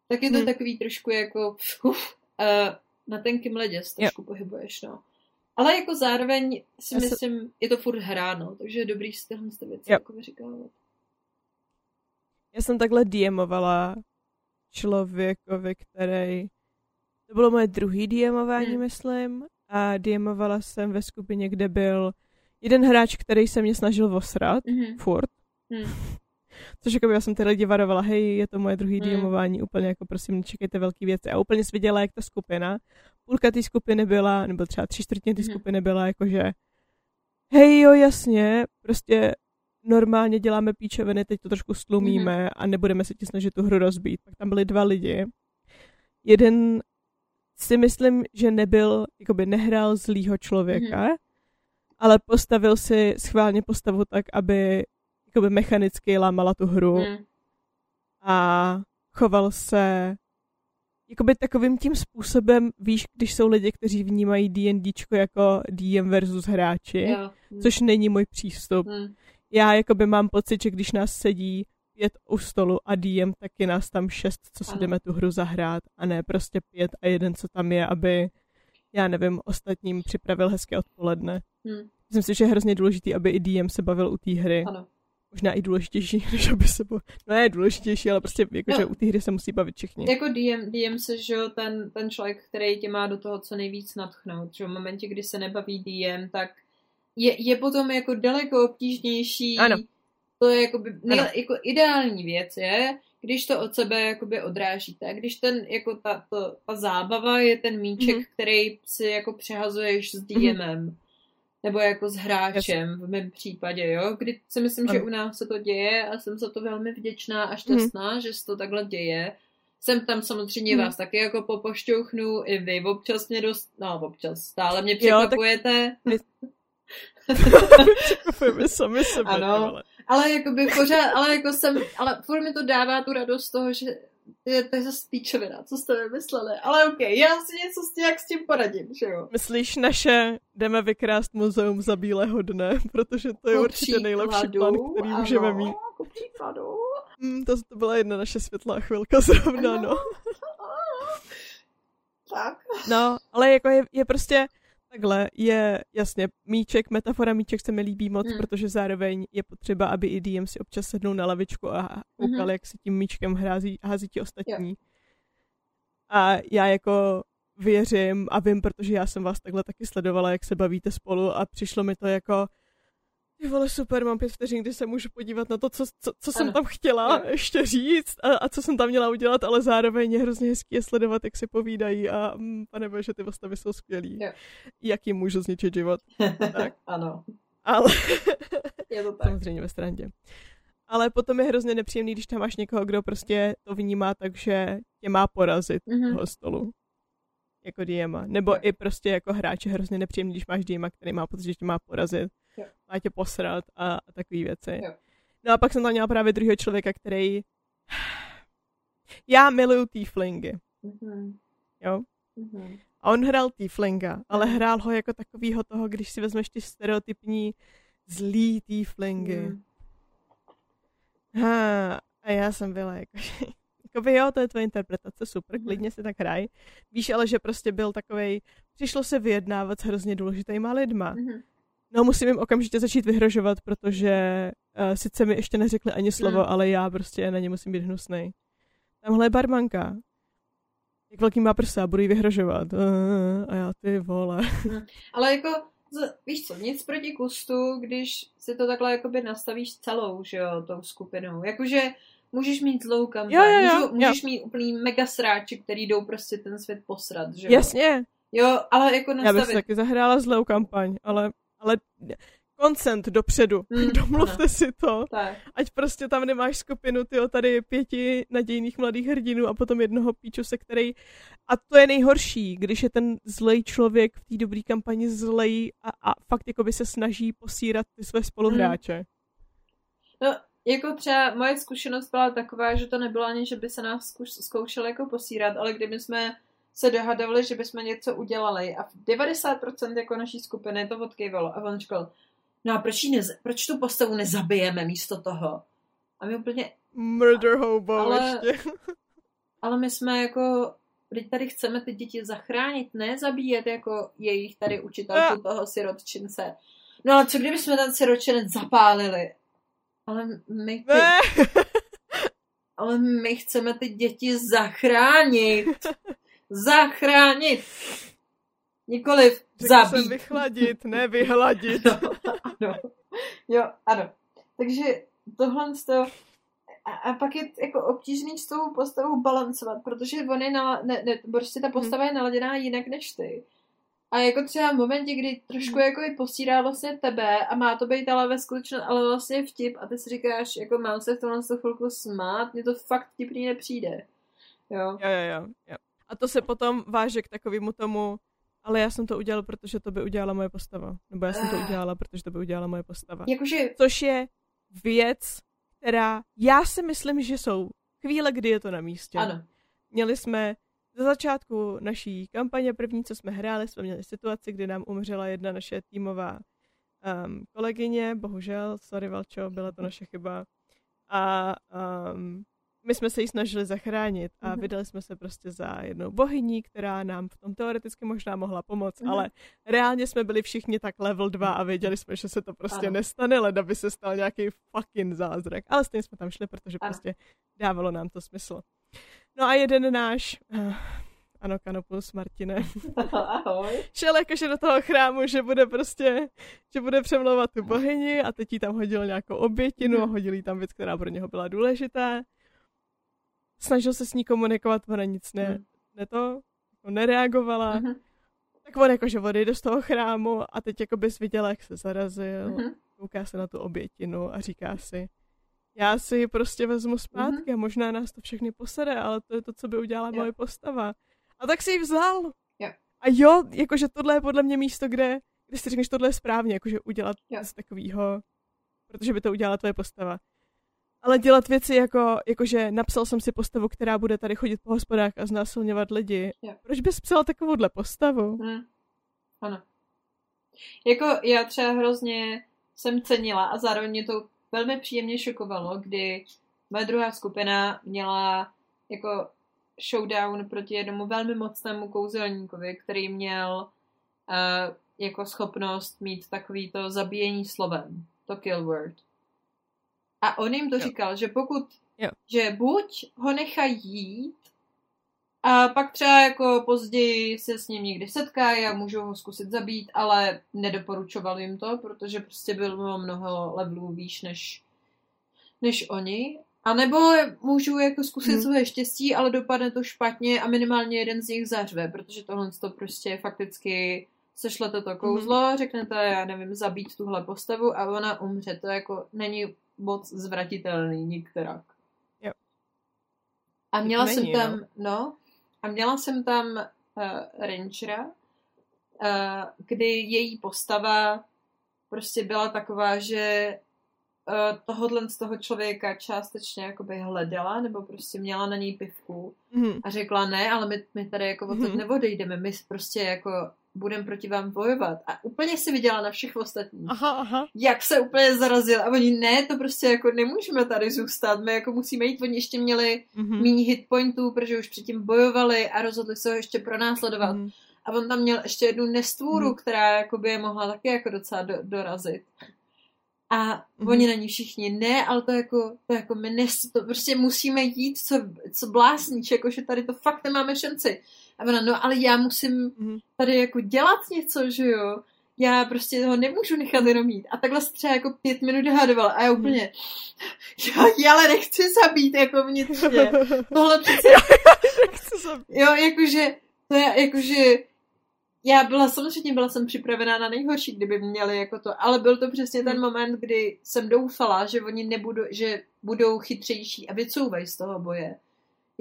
tak je to hmm. takový trošku jako uf, uh, na tenkým ledě se trošku yep. pohybuješ, no. Ale jako zároveň si Já myslím, je to furt hra, no, takže je dobrý si tyhle věci yep. jako vyříkávat. Já jsem takhle DMovala člověkovi, který... To bylo moje druhý DMování, hmm. myslím. A DMovala jsem ve skupině, kde byl jeden hráč, který se mě snažil osrat, hmm. furt. Hmm. Což jako já jsem ty lidi varovala, hej, je to moje druhý hmm. DMování, úplně jako prosím, nečekejte velké věci. A úplně viděla, jak ta skupina, půlka té skupiny byla, nebo třeba tři čtvrtiny té hmm. skupiny byla, jakože hej, jo, jasně, prostě normálně děláme píčeviny, teď to trošku stlumíme mm-hmm. a nebudeme se ti snažit tu hru rozbít. Pak tam byli dva lidi. Jeden si myslím, že nebyl, jakoby nehrál zlýho člověka, mm-hmm. ale postavil si schválně postavu tak, aby jakoby mechanicky lámala tu hru mm. a choval se jakoby takovým tím způsobem, víš, když jsou lidi, kteří vnímají D&Dčko jako DM versus hráči, jo. což není můj přístup. Mm já jakoby mám pocit, že když nás sedí pět u stolu a DM, tak je nás tam šest, co si jdeme tu hru zahrát a ne prostě pět a jeden, co tam je, aby, já nevím, ostatním připravil hezké odpoledne. Hmm. Myslím si, že je hrozně důležitý, aby i DM se bavil u té hry. Ano. Možná i důležitější, než aby se bavil. No je důležitější, ale prostě jako, no. že u té hry se musí bavit všichni. Jako DM, DM se, že jo, ten, ten člověk, který tě má do toho co nejvíc natchnout. Že v momentě, kdy se nebaví DM, tak je, je potom jako daleko obtížnější. Ano. To je jako, nej, jako ideální věc je, když to od sebe jakoby odrážíte. Když ten, jako ta, to, ta zábava je ten míček, mm-hmm. který si jako přehazuješ s DMem. Mm-hmm. Nebo jako s hráčem v mém případě, jo. Kdy si myslím, ano. že u nás se to děje a jsem za to velmi vděčná a šťastná, mm-hmm. že se to takhle děje. Jsem tam samozřejmě mm. vás taky jako popošťouchnu, i vy občas mě dost, no občas, stále mě překvapujete. Jo, tak Překvapujeme sami sebe. Ano, ale jakoby pořád, ale jako jsem, ale furt mi to dává tu radost z toho, že je to zase píčovina, co jste vymysleli. Ale OK, já si něco s tím, jak s tím poradím, že jo. Myslíš naše jdeme vykrást muzeum za bílého dne, protože to je určitě nejlepší plán, který ano, můžeme mít. Ku příkladu. Mm, to, to byla jedna naše světlá chvilka zrovna, no. tak. No, ale jako je, je prostě Takhle je jasně míček, metafora míček se mi líbí moc, hmm. protože zároveň je potřeba, aby i DM si občas sednul na lavičku a koukal, hmm. jak si tím míčkem hrází, hází ti ostatní. Jo. A já jako věřím a vím, protože já jsem vás takhle taky sledovala, jak se bavíte spolu a přišlo mi to jako ty vole, super, mám pět vteřin, kdy se můžu podívat na to, co, co, co jsem tam chtěla jo. ještě říct a, a co jsem tam měla udělat, ale zároveň je hrozně hezký je sledovat, jak si povídají a mm, pane bože, ty postavy jsou skvělý. Jo. Jak jim můžu zničit život. tak. ano. Ale... je to tak. Samozřejmě ve strandě. Ale potom je hrozně nepříjemný, když tam máš někoho, kdo prostě to vnímá tak, že tě má porazit mm-hmm. toho stolu jako Diema. Nebo i prostě jako hráč je hrozně nepříjemný, když máš Diema, který má pocit, že tě má porazit jo. má tě posrat a, a takové věci. Jo. No a pak jsem tam měla právě druhého člověka, který... Já miluju tieflingy. Mm-hmm. Jo? Mm-hmm. A on hrál tieflinga, ale mm. hrál ho jako takovýho toho, když si vezmeš ty stereotypní zlý tieflingy. Mm. Ha, a já jsem byla jako, Jakoby jo, to je tvoje interpretace, super, mm. klidně si tak hraj. Víš ale, že prostě byl takovej, přišlo se vyjednávat s hrozně důležitýma lidma. Mm. No musím jim okamžitě začít vyhrožovat, protože uh, sice mi ještě neřekli ani slovo, hmm. ale já prostě na ně musím být hnusný. Tamhle je barmanka. Jak velký má prsa, budu jí vyhrožovat. Uh, a já ty vole. Hmm. Ale jako, víš co, nic proti kustu, když si to takhle jakoby nastavíš celou, že jo, tou skupinou. Jakože můžeš mít zlou kampaň, Jo, jo, jo, Můžu, můžeš jo. mít úplný mega sráči, který jdou prostě ten svět posrat, že jo? Jasně, Jo, ale jako já bych nastavit... si taky zahrála zlou kampaň, ale, ale koncent dopředu. Hmm, Domluvte ano. si to. Tak. Ať prostě tam nemáš skupinu, tyjo, tady pěti nadějných mladých hrdinů a potom jednoho píčuse, který... A to je nejhorší, když je ten zlej člověk v té dobré kampani zlej a, a fakt jakoby se snaží posírat ty své spoluhráče. No, jako třeba moje zkušenost byla taková, že to nebylo ani, že by se nás zkuš, zkoušeli jako posírat, ale kdyby jsme se dohadovali, že bychom něco udělali a v 90% jako naší skupiny to odkývalo a on říkal, no a proč, nez, proč tu postavu nezabijeme místo toho? A my úplně, Murder hobo Ale- ještě. ale my jsme jako, teď tady chceme ty děti zachránit, ne zabíjet jako jejich tady učitelku toho sirotčince. No ale co kdyby jsme ten sirotčinec zapálili? Ale my ty, Ne. ale my chceme ty děti zachránit. Zachránit. Nikoliv Řekl jsem zabít. vychladit, ne vyhladit. Ano, ano. Jo, ano. Takže tohle z toho... A, a pak je jako obtížný s tou postavou balancovat, protože on je nala, ne, ne, prostě ta postava je naladěná jinak než ty. A jako třeba v momentě, kdy trošku jako je posírá vlastně tebe a má to být ale ve skutečnosti, ale vlastně vtip a ty si říkáš, jako mám se v tomhle chvilku smát, mně to fakt vtipný nepřijde. Jo. Jo, jo, jo, jo. A to se potom váže k takovému tomu, ale já jsem to udělal, protože to by udělala moje postava. Nebo já jsem to Ah. udělala, protože to by udělala moje postava. Jakože, Což je věc, která já si myslím, že jsou chvíle, kdy je to na místě. ano. Měli jsme za začátku naší kampaně první, co jsme hráli, jsme měli situaci, kdy nám umřela jedna naše týmová um, kolegyně, bohužel, sorry Valčo, byla to naše chyba. A um, my jsme se ji snažili zachránit a Mhm. vydali jsme se prostě za jednou bohyní, která nám v tom teoreticky možná mohla pomoct, Mhm. ale reálně jsme byli všichni tak level 2 a věděli jsme, že se to prostě Ano. nestane, leda by se stal nějaký fucking zázrak. Ale stejně jsme tam šli, protože Ano. prostě dávalo nám to smysl. No a jeden náš, uh, ano, Kanopus Martine, Ahoj. šel jakože do toho chrámu, že bude prostě, že bude přemlouvat tu bohyni a teď jí tam hodil nějakou obětinu a hodil jí tam věc, která pro něho byla důležitá. Snažil se s ní komunikovat, ona nic ne, Mhm. ne to, jako nereagovala. Mhm. Tak on jakože odejde z toho chrámu a teď jako bys viděla, jak se zarazil, Mhm. kouká se na tu obětinu a říká si, já si ji prostě vezmu zpátky a možná nás to všechny posede, ale to je to, co by udělala Jo. moje postava. A tak si ji vzal. Jo. A jo, jakože tohle je podle mě místo, kde, kde si řekneš, tohle je správně, jakože udělat Jo. něco takového, protože by to udělala tvoje postava. Ale dělat věci jako, jakože napsal jsem si postavu, která bude tady chodit po hospodách a znásilňovat lidi. Jo. Proč bys psal takovouhle postavu? Hmm. Ano. Jako já třeba hrozně jsem cenila a zároveň mě to velmi příjemně šokovalo, kdy moje druhá skupina měla jako showdown proti jednomu velmi mocnému kouzelníkovi, který měl uh, jako schopnost mít takový to zabíjení slovem, to kill word. A on jim to Jo. říkal, že pokud, Jo. že buď ho nechají jít, a pak třeba jako později se s ním někdy setkají a můžou ho zkusit zabít, ale nedoporučoval jim to, protože prostě byl mnoho levelů výš než, než oni. A nebo můžu jako zkusit Mhm. svoje štěstí, ale dopadne to špatně a minimálně jeden z nich zařve, protože tohle to prostě fakticky sešlete to kouzlo, řeknete, já nevím, zabít tuhle postavu a ona umře. To jako není moc zvratitelný nikterak. Jo. A měla Není, jsem no. tam, no, a měla jsem tam uh, Rangera, uh, kdy její postava prostě byla taková, že uh, z toho člověka částečně jakoby hledala, nebo prostě měla na něj pivku Mhm. a řekla ne, ale my, my tady jako odtud Mhm. neodejdeme, my prostě jako budeme proti vám bojovat. A úplně si viděla na všech ostatních Aha, aha. jak se úplně zarazil. A oni, ne, to prostě jako nemůžeme tady zůstat, my jako musíme jít, oni ještě měli Mhm. méně hitpointů, protože už předtím bojovali a rozhodli se ho ještě pronásledovat. Mhm. A on tam měl ještě jednu nestvůru, Mhm. která jakoby je mohla taky jako docela do, dorazit. A Mhm. oni na ní všichni, ne, ale to jako, to jako my nes, to prostě musíme jít, co, co blásníč, jako že tady to fakt nemáme šanci. A ona, no ale já musím Mhm. tady jako dělat něco, že jo. já prostě ho nemůžu nechat jenom jít. A takhle se třeba jako pět minut dohadoval a já úplně, já, já ale nechci zabít jako vnitřně. Tohle přece... jo, jakože, to je jakože, já byla samozřejmě, byla jsem připravená na nejhorší, kdyby měli jako to, ale byl to přesně ten moment, kdy jsem doufala, že oni nebudou, že budou chytřejší a vycouvají z toho boje.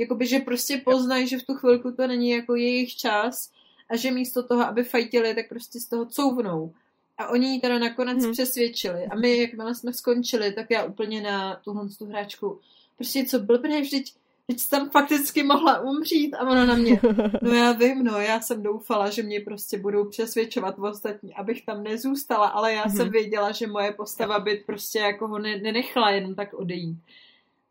Jakoby, že prostě poznají, že v tu chvilku to není jako jejich čas a že místo toho, aby fajtili, tak prostě z toho couvnou. A oni ji teda nakonec hmm. přesvědčili. A my, jakmile jsme skončili, tak já úplně na tuhle tu hráčku, prostě co blbne, vždyť, vždyť tam fakticky mohla umřít a ona na mě, no já vím, no, já jsem doufala, že mě prostě budou přesvědčovat v ostatní, abych tam nezůstala, ale já hmm. jsem věděla, že moje postava by prostě jako ho ne- nenechala jenom tak odejít.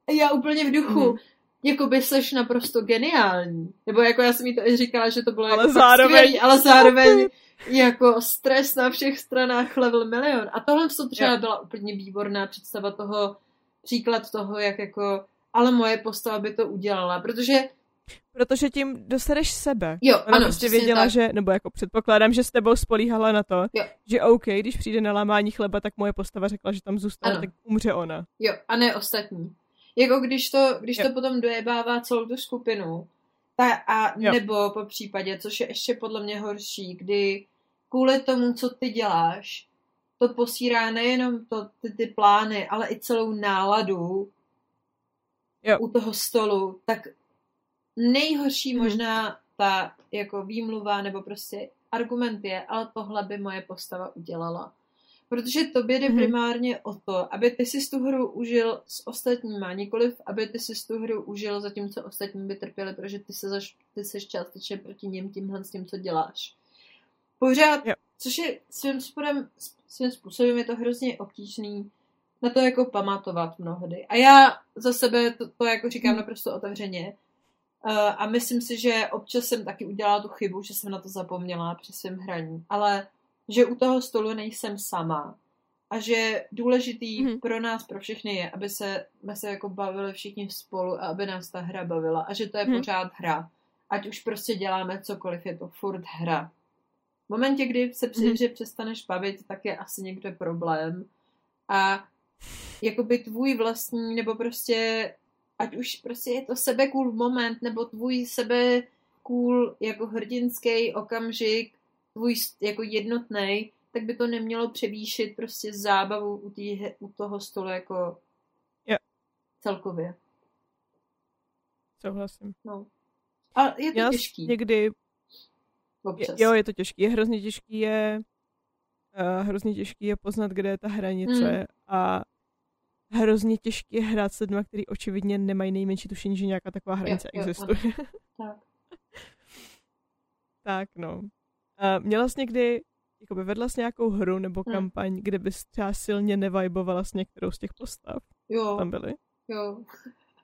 A já úplně v duchu, hmm jako by seš naprosto geniální. Nebo jako já jsem jí to i říkala, že to bylo ale jako zároveň, skvělý, ale zároveň jako stres na všech stranách level milion. A tohle to třeba byla úplně výborná představa toho, příklad toho, jak jako, ale moje postava by to udělala, protože Protože tím dosereš sebe. Jo, Ona ano, prostě věděla, tak. že, nebo jako předpokládám, že s tebou spolíhala na to, jo. že OK, když přijde na lámání chleba, tak moje postava řekla, že tam zůstane, ano. tak umře ona. Jo, a ne ostatní. Jako když to, když to potom dojebává celou tu skupinu, ta, a jo. nebo po případě, což je ještě podle mě horší, kdy kvůli tomu, co ty děláš, to posírá nejenom to, ty, ty plány, ale i celou náladu jo. u toho stolu, tak nejhorší hmm. možná ta jako výmluva nebo prostě argument je, ale tohle by moje postava udělala. Protože tobě jde mm-hmm. primárně o to, aby ty si tu hru užil s ostatníma, nikoliv aby ty si tu hru užil zatímco ostatní by trpěli, protože ty se zaš, ty seš částečně proti něm tímhle s tím, co děláš. Pořád, jo. což je svým způsobem, svým způsobem je to hrozně obtížný na to jako pamatovat mnohdy. A já za sebe to, to jako říkám mm. naprosto otevřeně. Uh, a myslím si, že občas jsem taky udělala tu chybu, že jsem na to zapomněla při svém hraní. Ale že u toho stolu nejsem sama a že důležitý mm-hmm. pro nás, pro všechny je, aby se, jsme se jako bavili všichni spolu a aby nás ta hra bavila a že to je mm-hmm. pořád hra. Ať už prostě děláme cokoliv, je to furt hra. V momentě, kdy se při mm-hmm. přestaneš bavit, tak je asi někde problém. A jakoby tvůj vlastní, nebo prostě, ať už prostě je to sebe cool moment, nebo tvůj sebe cool jako hrdinský okamžik, tvůj jako jednotný, tak by to nemělo převýšit prostě zábavu u, tý, u toho stolu jako yeah. celkově. Souhlasím. No. A je to Já těžký. Někdy... Občas. Je, jo, je to těžký. Je hrozně těžký je uh, hrozně těžký je poznat, kde je ta hranice mm. a hrozně těžký je hrát s lidmi, kteří očividně nemají nejmenší tušení, že nějaká taková hranice jo, jo, existuje. tak. tak, no. Uh, měla jsi někdy, jako by vedla jsi nějakou hru nebo hmm. kampaň, hmm. kde bys třeba silně nevajbovala s některou z těch postav? Jo. Tam byly? Jo.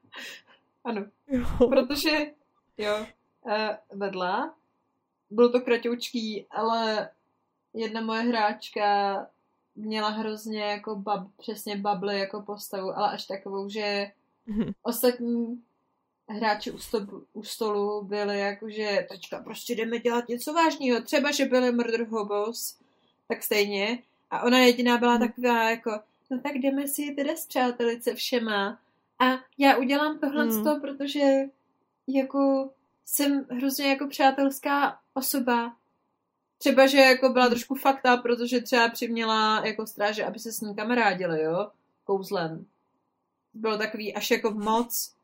ano. Jo. Protože, jo, uh, vedla. Bylo to kratoučký, ale jedna moje hráčka měla hrozně jako bab, přesně bably jako postavu, ale až takovou, že mm-hmm. ostatní hráči u, stolu, u stolu byli jakože teďka prostě jdeme dělat něco vážného. Třeba, že byli murder hobos, tak stejně. A ona jediná byla hmm. taková jako, no tak jdeme si teda s přátelice všema. A já udělám tohle hmm. toho, protože jako jsem hrozně jako přátelská osoba. Třeba, že jako byla hmm. trošku fakta, protože třeba přiměla jako stráže, aby se s ní kamarádili, jo, kouzlem. Bylo takový až jako moc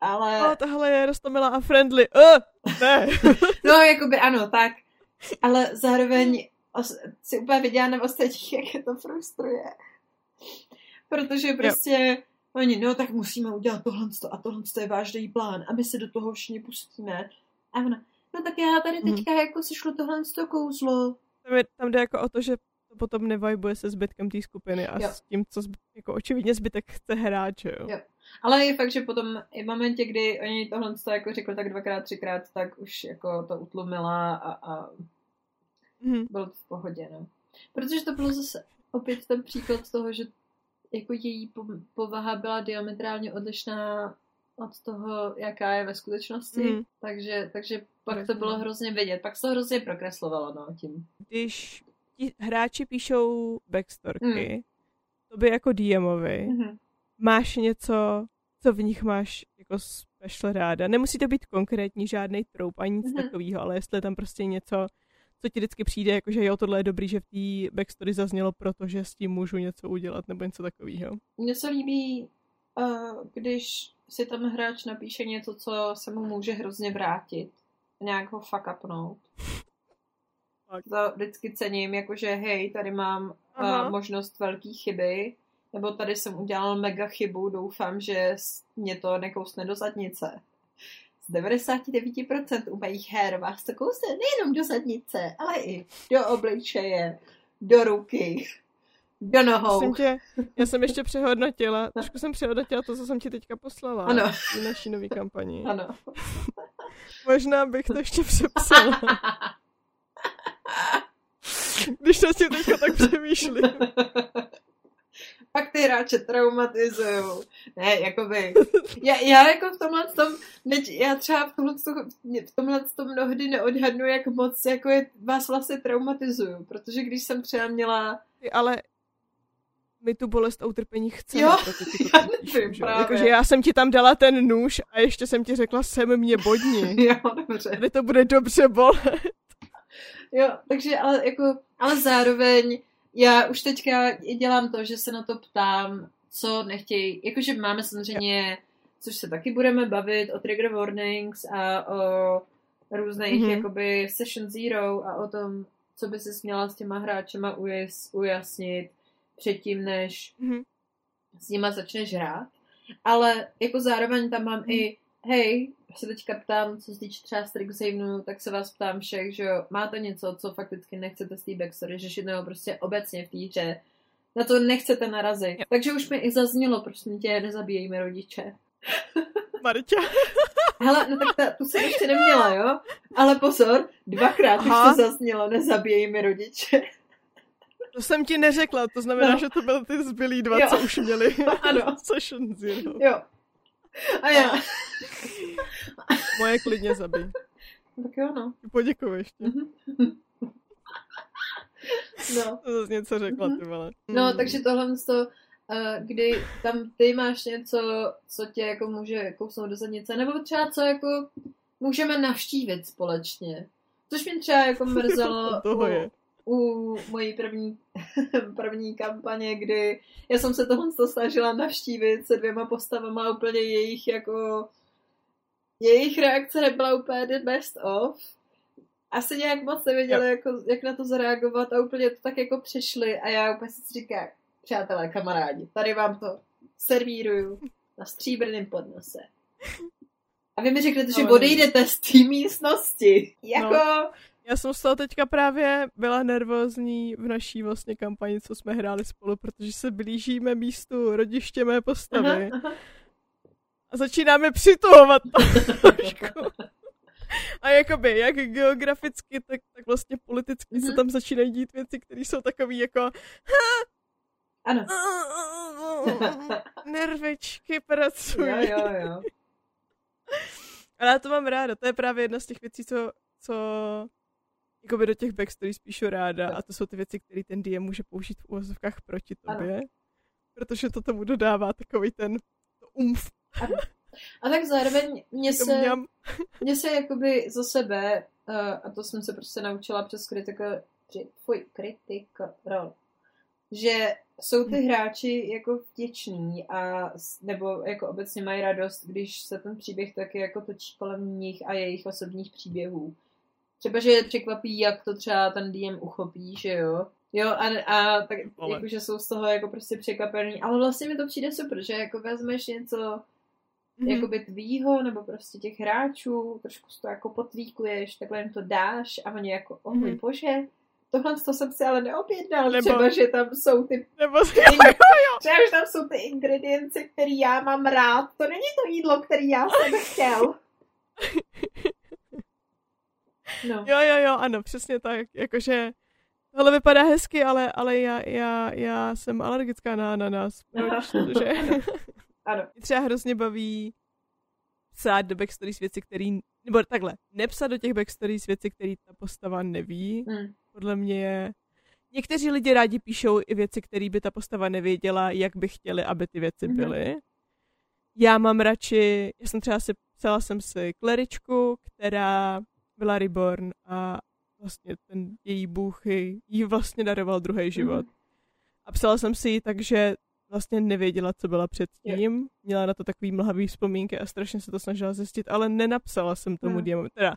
ale... No, tohle je rostomilá a friendly. Uh, ne. no, jakoby ano, tak. Ale zároveň os- si úplně viděla na ostatních, jak je to frustruje. Protože prostě jo. oni, no tak musíme udělat tohle a tohle je vážný plán a my se do toho všichni pustíme. A ona, no tak já tady mhm. teďka mm. jako sešlo tohle kouzlo. Tam, je, tam jde jako o to, že potom nevajbuje se zbytkem té skupiny a jo. s tím, co zbyt, jako očividně zbytek chce hrát, že jo. jo. Ale je fakt, že potom i v momentě, kdy oni tohle to jako řekli tak dvakrát, třikrát, tak už jako to utlumila a, a mm. bylo to v pohodě, no. Protože to bylo zase opět ten příklad toho, že jako její povaha byla diametrálně odlišná od toho, jaká je ve skutečnosti, mm. takže, takže pak to bylo hrozně vidět, pak se to hrozně prokreslovalo, no, tím. Když ti hráči píšou backstorky, Mm. to by jako DMovi, Mhm. máš něco, co v nich máš jako special ráda. Nemusí to být konkrétní žádný troup ani nic Mhm. takového, ale jestli je tam prostě něco, co ti vždycky přijde, jako že jo, tohle je dobrý, že v té backstory zaznělo, protože s tím můžu něco udělat, nebo něco takového. Mně se líbí, uh, když si tam hráč napíše něco, co se mu může hrozně vrátit. Nějak ho fuck upnout. To vždycky cením, jakože hej, tady mám Aha. uh, možnost velký chyby, nebo tady jsem udělal mega chybu, doufám, že mě to nekousne do zadnice. Z 99% u mých her vás to kousne nejenom do zadnice, ale i do obličeje, do ruky, do nohou. Jsem tě, já jsem ještě přehodnotila, trošku jsem přehodnotila to, co jsem ti teďka poslala. Ano. V naší nový kampani. Ano. Možná bych to ještě přepsala, když to tím teďka tak přemýšlím. Pak ty hráče traumatizujou. Ne, jakoby. Já, já jako v tomhle tom, neď, já třeba v tomhle, tom- v tomhle tom mnohdy neodhadnu, jak moc jako je, vás vlastně traumatizuju, protože když jsem třeba měla, ale my tu bolest a utrpení chceme, Jo, proto ti to já nevím, já jsem ti tam dala ten nůž a ještě jsem ti řekla, sem mě bodni. jo, dobře, Tady to bude dobře bolet. Jo, takže ale jako, ale zároveň já už teďka dělám to, že se na to ptám, co nechtějí, jakože máme samozřejmě, což se taky budeme bavit o trigger warnings a o různých Mhm. mm-hmm. jakoby session zero a o tom, co by se směla s těma hráčema ujas, ujasnit předtím, než Mhm. s nima začneš hrát. Ale jako zároveň tam mám Mhm. i, hej, se teďka ptám, co se týče třeba Strict Savenu, tak se vás ptám všech, že jo, máte něco, co fakticky nechcete z té backstory řešit, nebo prostě obecně v té hře, na to nechcete narazit. Jo. Takže už mi i zaznělo, prosím tě, nezabíjejme rodiče. Marťa. Hele, no tak ta, tu jsem ještě neměla, jo? Ale pozor, dvakrát už Aha. to zaznělo, nezabíjejme rodiče. To jsem ti neřekla, to znamená, No. že to byly ty zbylý dva, Jo. co už měli. Ano. Session zero. Jo. A já. Moje klidně zabij. Tak jo, no. Poděkuji ještě. Mhm. No. To zase něco řekla, ty vole. No, Hmm. takže tohle to, eh, kdy tam ty máš něco, co tě jako může kousnout do zadnice, nebo třeba co jako můžeme navštívit společně. Což mě třeba jako mrzelo Toho u, je. u mojí první, první kampaně, kdy já jsem se tohle toho snažila navštívit se dvěma postavama úplně jejich jako jejich reakce nebyla úplně the best of. Asi nějak moc nevěděli, jako, jak na to zareagovat a úplně to tak jako přešli a já úplně si říkám, přátelé, kamarádi, tady vám to servíruju na stříbrném podnose. A vy mi řeknete, že Ale- odejdete z té místnosti. Jako, No. Já jsem z toho teďka právě byla nervózní v naší vlastně kampani, co jsme hráli spolu, protože se blížíme místu rodiště mé postavy aha, aha. A začínáme přituhovat trošku. A jakoby, jak geograficky, tak, tak vlastně politicky se Mhm. tam začínají dít věci, které jsou takové jako ano. nervičky pracují. Jo, jo, jo. Ale já to mám ráda, to je právě jedna z těch věcí, co, co jakoby do těch backstories píšu ráda a to jsou ty věci, které ten DM může použít v úvozovkách proti tobě. Protože to tomu dodává takový ten umf. A tak zároveň mě se, mě se jakoby za sebe, uh, a to jsem se prostě naučila přes kritika, fuj, kritika role, že jsou ty hráči jako vděční a nebo jako obecně mají radost, když se ten příběh taky jako točí kolem nich a jejich osobních příběhů. Třeba, že je překvapí, jak to třeba ten DM uchopí, že jo. Jo, a, a tak Ale- jako, že jsou z toho jako prostě překvapený, ale vlastně mi to přijde super, že jako vezmeš něco, Mhm. jakoby tvýho, nebo prostě těch hráčů, trošku to jako potvíkuješ, takhle jim to dáš a oni jako, oh můj Mhm. bože, tohle to jsem si ale neobjednal, Nebo- třeba, že tam jsou ty, Nebo třeba, že tam jsou ty ingredience, které já mám rád, to není to jídlo, které já jsem chtěl. No, Jo, jo, jo, ano, přesně tak. Jakože tohle vypadá hezky, ale, ale já, já, já jsem alergická na ananas. Proč? Protože ano. mě třeba hrozně baví psát do backstories věci, který, nebo takhle, nepsat do těch backstories věci, které ta postava neví, Mm. podle mě je někteří lidi rádi píšou i věci, které by ta postava nevěděla, jak by chtěli, aby ty věci Mhm. byly. Já mám radši, já jsem třeba si, psala jsem si kleričku, která byla reborn a vlastně ten její bůh jí vlastně daroval druhý život. A psala jsem si ji tak, že vlastně nevěděla, co byla předtím. Měla na to takový mlhavý vzpomínky a strašně se to snažila zjistit, ale nenapsala jsem tomu Hmm. DMovi. Teda,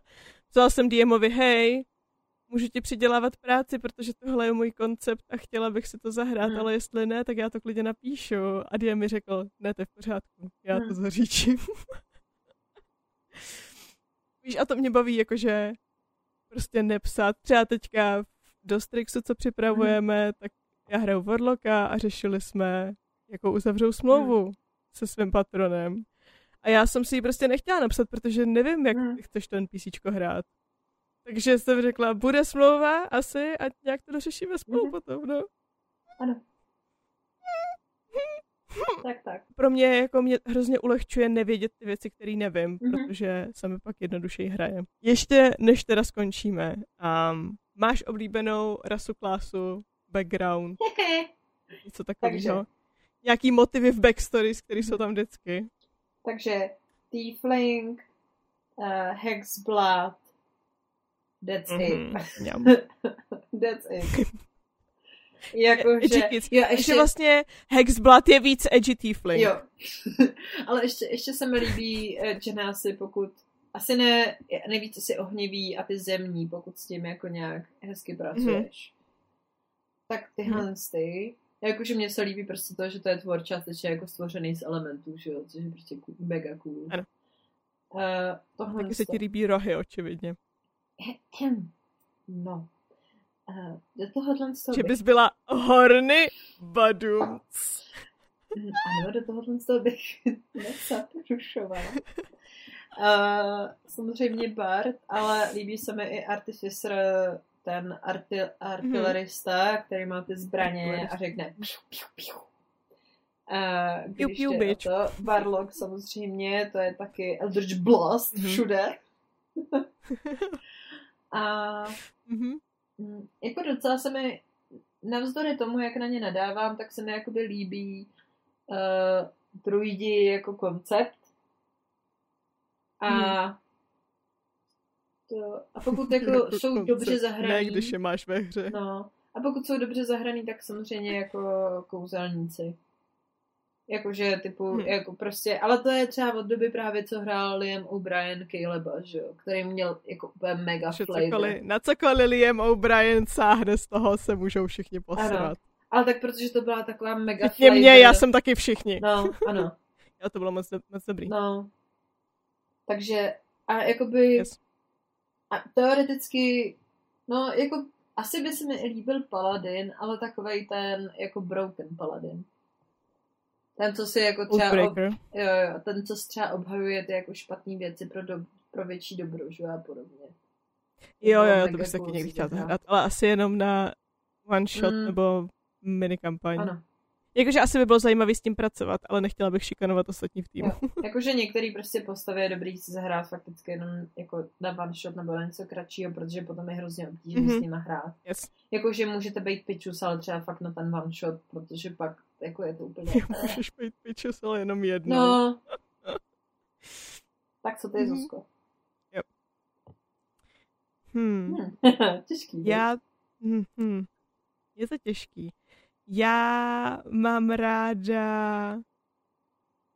psala jsem DMovi, hej, můžu ti přidělávat práci, protože tohle je můj koncept a chtěla bych si to zahrát, Hmm. ale jestli ne, tak já to klidně napíšu. A DM mi řekl, ne, to je v pořádku, já to Hmm. zaříčím. Víš, a to mě baví, jakože prostě nepsat. Třeba teďka v Dostrixu, co připravujeme, tak já hraju Warlocka a řešili jsme, jakou uzavřou smlouvu se svým patronem. A já jsem si ji prostě nechtěla napsat, protože nevím, jak Hmm. chceš ten PCčko hrát. Takže jsem řekla, bude smlouva asi a nějak to dořešíme spolu Mhm. potom, no. Ano. Tak, tak. Pro mě jako mě hrozně ulehčuje nevědět ty věci, které nevím, Mhm. protože se mi pak jednodušeji hraje. Ještě než teda skončíme, um, máš oblíbenou rasu, klásu, background, něco takového? Nějaký motivy v backstories, které jsou tam vždycky? Takže Tiefling, uh, Hexblad, that's Mhm, it. That's it. Jakože, Edgy kids. jo, Ještě ještě, vlastně Hexblad je víc edgy tiefling. jo. Ale ještě, ještě se mi líbí eh, Genasi, pokud asi ne, nejvíc asi ohniví a ty zemní, pokud s tím jako nějak hezky pracuješ. Tak tyhle Mhm. ty, jakože mně se líbí prostě to, že to je tvor částečně jako stvořený z elementů, že jo, což je prostě mega cool. Ano. Uh, tohle Taky se ti líbí rohy, očividně. No. Uh, do tohohle z toho Že bys byla horny badumc. Mm, ano, do tohohle z toho bych nezaprušovala. Uh, samozřejmě Bart, ale líbí se mi i Artificer, ten arti, artilerista, který má ty zbraně a řekne piu, piu, piu. Piu, když piu, o bitch. to, Barlock samozřejmě, to je taky Eldritch Blast Mhm. všude. a Mhm. Mm, Jako docela se mi, navzdory tomu, jak na ně nadávám, tak se mi jakoby líbí uh, druidi jako koncept. A Hmm. To, a pokud jako jsou dobře Ne, zahraní, když je máš ve hře. no, a pokud jsou dobře zahraní, tak samozřejmě jako kouzelníci. Jakože typu, Hmm. jako prostě, ale to je třeba od doby právě, co hrál Liam O'Brien Caleba, že jo, který měl jako úplně mega Že flavor. cokoliv, na cokoliv Liam O'Brien sáhne z toho, se můžou všichni posrat. Ale tak protože to byla taková mega Včetně flavor. mě, já jsem taky všichni. No, ano, Jo, to bylo moc, do- moc dobrý. no. Takže, a jakoby, Yes. A teoreticky, no, jako, asi by se mi líbil Paladin, ale takovej ten, jako Broken Paladin. Ten, co si jako třeba, ob, jo, jo, ten, co si třeba obhajuje ty jako špatné věci pro, do, pro větší dobro, že jo, a podobně. Jo, jo, Mega to bych se taky někdy chtěla zahrát. zahrát, ale asi jenom na one shot Mm. nebo mini kampaň. Ano, Jakože asi by bylo zajímavé s tím pracovat, ale nechtěla bych šikanovat ostatní v týmu. Jo. Jakože některý prostě postavy je dobrý si zahrát fakticky jenom jako na one shot nebo na něco kratšího, protože potom je hrozně obtížné Mhm. s nima hrát. Yes. Jakože můžete být pičus, ale třeba fakt na ten one shot, protože pak jako je to úplně... Můžeš být pitches, ale jenom jednou. No. tak co ty, Mhm. Zuzko? Hmm. Hm. Těžký. Já... Hm, hm. Je to těžký. Já mám ráda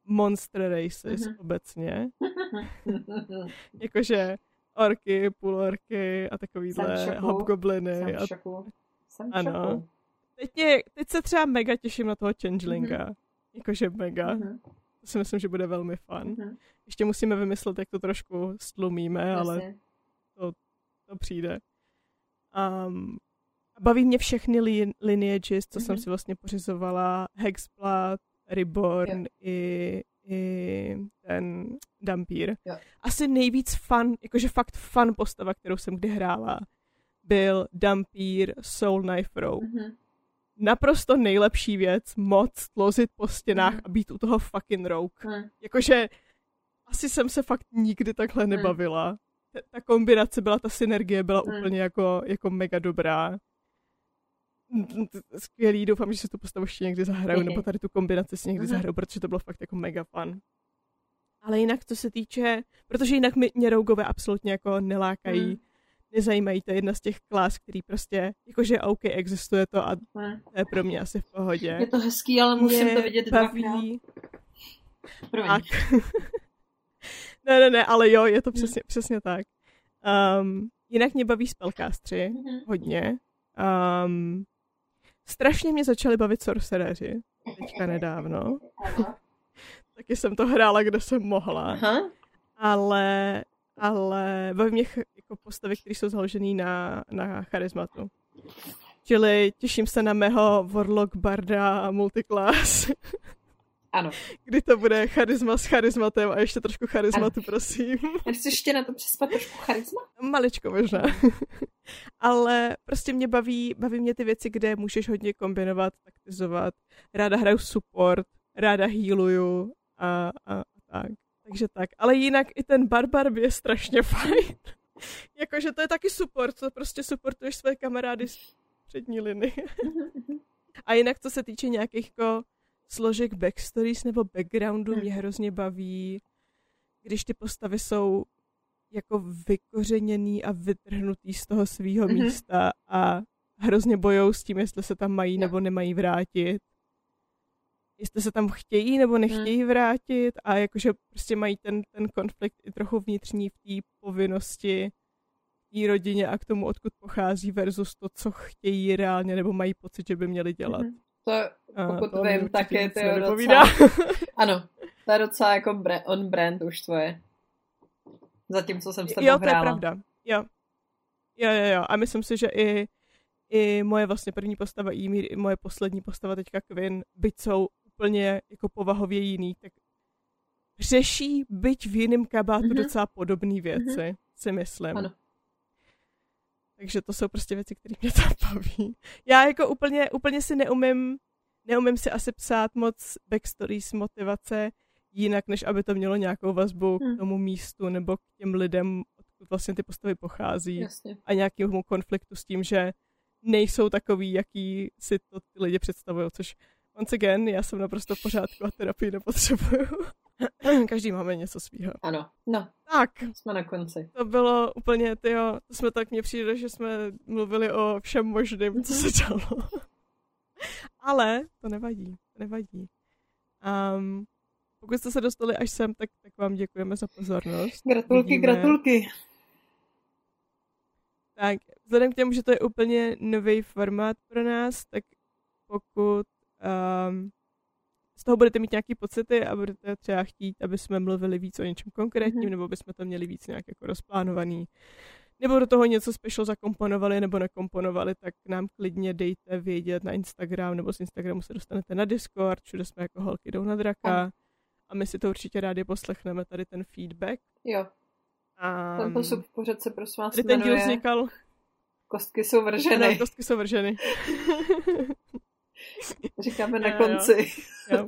monster races Mhm. obecně. Jakože orky, půlorky a takovýhle hobgobliny. Jsem v šoku. Jsem v Ano. šoku. teď, mě, teď se třeba mega těším na toho changelinga. Jakože mega. Mhm. To si myslím, že bude velmi fun. Mhm. Ještě musíme vymyslet, jak to trošku stlumíme, ale Jasně. to přijde. Um, baví mě všechny li- lineages, co jsem Mhm. si vlastně pořizovala. Hexblad, Reborn Jo. i, i ten Dampír. Jo. Asi nejvíc fun, jakože fakt fun postava, kterou jsem kdy hrála, byl Dampír Soul Knife Row. Mhm. Naprosto nejlepší věc, moc tlozit po stěnách Mhm. a být u toho fucking rouk. Mhm. Jakože asi jsem se fakt nikdy takhle Hmm. nebavila. Ta, ta kombinace byla, ta synergie byla Hmm. úplně jako, jako mega dobrá. Skvělý, doufám, že si tu postavu ještě někdy zahraju, nebo tady tu kombinaci si někdy zahraju, protože to bylo fakt jako mega fun. Ale jinak, co se týče, protože jinak mě, rougové absolutně jako nelákají, Mhm. nezajímají, to je jedna z těch klas, který prostě, jakože OK, existuje to a to je pro mě asi v pohodě. Je to hezký, ale musím Mě to vidět dvakrát. baví, tak. ne, ne, ne, ale jo, je to přesně, přesně tak. Um, jinak mě baví spellcastři, Mhm. hodně. Um, strašně mě začaly bavit sorcereři, teďka nedávno. Taky jsem to hrála, kde jsem mohla. Aha. Ale, ale baví mě ch- jako postavy, které jsou založené na, na charizmatu. Čili těším se na mého Warlock Barda a Multiclass, Ano. kdy to bude charisma s charizmatem a ještě trošku charizmatu, prosím. Chceš ještě na to přespat trošku charisma? Maličko možná. Ale prostě mě baví, baví mě ty věci, kde můžeš hodně kombinovat, taktizovat. Ráda hraju support, ráda healuju a, a, a tak. Takže tak. Ale jinak i ten barbar je strašně fajn. Jakože to je taky support, to prostě supportuješ své kamarády z přední linie. A jinak, co se týče nějakých jako složek backstories nebo backgroundu, mě hrozně baví, když ty postavy jsou jako vykořeněný a vytrhnutý z toho svého Mhm. místa a hrozně bojou s tím, jestli se tam mají nebo nemají vrátit. Jestli se tam chtějí nebo nechtějí vrátit a jakože prostě mají ten, ten konflikt i trochu vnitřní v té povinnosti té rodině a k tomu, odkud pochází versus to, co chtějí reálně nebo mají pocit, že by měli dělat. Mhm. To, pokud mi vím, tak je to docela... Ano, to je docela jako bre- on brand už tvoje. Zatím, co jsem s tebou Jo, to je hrála. pravda. Jo. Jo, jo, jo. A myslím si, že i, i moje vlastně první postava Ymir, i moje poslední postava teďka Quinn, byť jsou úplně jako povahově jiný, tak řeší byť v jiném kabátu Mhm. docela podobné věci, si myslím. Ano. Takže to jsou prostě věci, které mě tam baví. Já jako úplně, úplně si neumím, neumím si asi psát moc backstories, motivace, jinak, než aby to mělo nějakou vazbu Hmm. k tomu místu nebo k těm lidem, odkud vlastně ty postavy pochází Jasně. a nějakému konfliktu s tím, že nejsou takový, jaký si to ty lidi představují, což once again, já jsem naprosto v pořádku a terapii nepotřebuju. Každý máme něco svýho. Ano. No, Tak, jsme na konci. to bylo úplně, tyjo, to jsme tak, mně přijde, že jsme mluvili o všem možným, co se dělo. Ale to nevadí, to nevadí. Um, pokud jste se dostali až sem, tak, tak vám děkujeme za pozornost. Gratulky, Vidíme- gratulky. Tak, vzhledem k tomu, že to je úplně nový formát pro nás, tak pokud um, z toho budete mít nějaké pocity a budete třeba chtít, aby jsme mluvili víc o něčem konkrétním, Mhm. nebo bychom to měli víc nějak jako rozplánovaný, nebo do toho něco special zakomponovali nebo nekomponovali, tak nám klidně dejte vědět na Instagram, nebo z Instagramu se dostanete na Discord, všude jsme jako holky jdou na draka. Ano. A my si to určitě rádi poslechneme, tady ten feedback. Jo, A tento subpořad se prosím vás tady ten díl vznikal, Kostky jsou ano, vrženy. kostky jsou vrženy. Říkáme na Jo, jo. konci. Jo.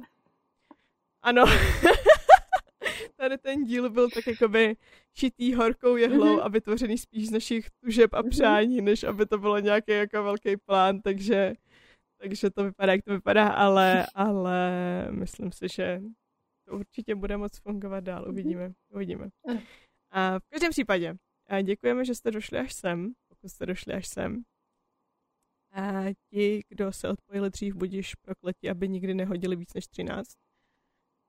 Ano. Tady ten díl byl tak jakoby šitý horkou jehlou Mhm. a vytvořený spíš z našich tužeb a Mhm. přání, než aby to bylo nějaký jako velký plán, takže, takže to vypadá, jak to vypadá, ale, ale myslím si, že to určitě bude moc fungovat dál. Uvidíme, uvidíme. Ano. A v každém případě a děkujeme, že jste došli až sem, pokud jste došli až sem. A ti, kdo se odpojili dřív, budiš prokletí, aby nikdy nehodili víc než 13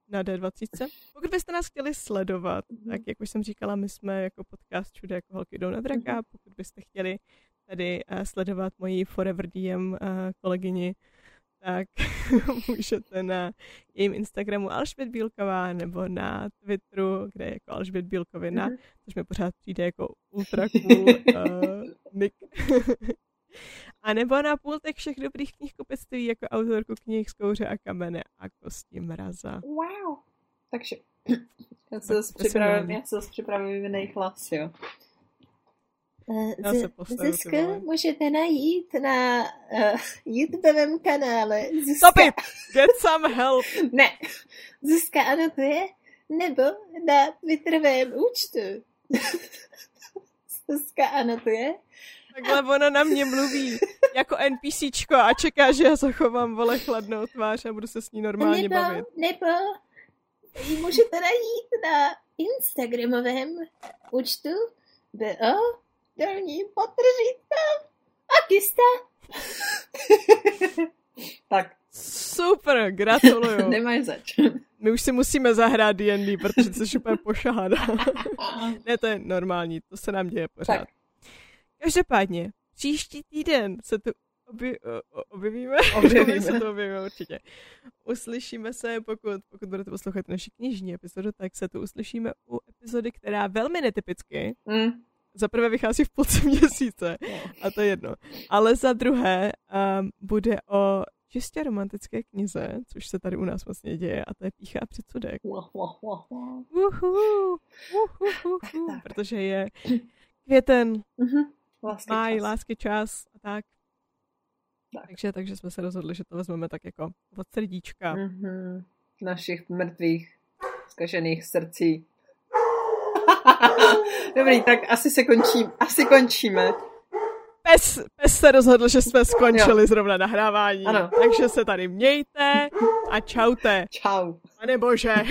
na D20. Pokud byste nás chtěli sledovat, Mhm. tak jak už jsem říkala, my jsme jako podcast všude jako holky jdou na draka. Mhm. Pokud byste chtěli tady uh, sledovat moji Forever DM uh, kolegyni, tak můžete na jejím Instagramu Alžbět Bílková nebo na Twitteru, kde je jako Alžbět Bílkovina, Mhm. což mi pořád přijde jako ultra cool uh, nick. A nebo na pultek všech dobrých knihkupectví jako autorku knih z kouře a kamene a kosti mraza. Wow. Takže já se zase připravím, já se zase připravím jiný hlas, jo. Postavu, vole. Eh, můžete najít na uh, YouTubovém kanále Stop it! Get some help! Ne, Zuzka anotuje, nebo na Twitterovém účtu. Zuzka anotuje Takhle ona na mě mluví jako NPCčko a čeká, že já zachovám vole chladnou tvář a budu se s ní normálně nebo, bavit. Nebo ji můžete najít na Instagramovém účtu BO dolní potržítko Akista. tak, Super, gratuluju. nemáš zač. My už si musíme zahrát D&D, protože jsi úplně pošahána. ne, to je normální, to se nám děje pořád. Tak. Každopádně, příští týden se tu obje, o- objevíme. Objevíme. se to objevíme určitě. Uslyšíme se, pokud, pokud budete poslouchat naši knižní epizodu, tak se tu uslyšíme u epizody, která velmi netypicky Mm. za prvé vychází v půlce měsíce, a to je jedno. Ale za druhé um, bude o čistě romantické knize, což se tady u nás vlastně děje, a to je Pícha a předsudek. Wah, wah, wah, wah. Uhu, uhuhuhu, protože je květen, Mhm. Lásky máj, čas. lásky čas a tak. Tak. Takže, takže jsme se rozhodli, že to vezmeme tak jako od srdíčka. Mhm. Našich mrtvých, zkažených srdcí. Dobrý, tak asi se končím, asi končíme. Pes, pes se rozhodl, že jsme skončili zrovna nahrávání. Ano. Takže se tady mějte a čaute. Čau. Pane bože.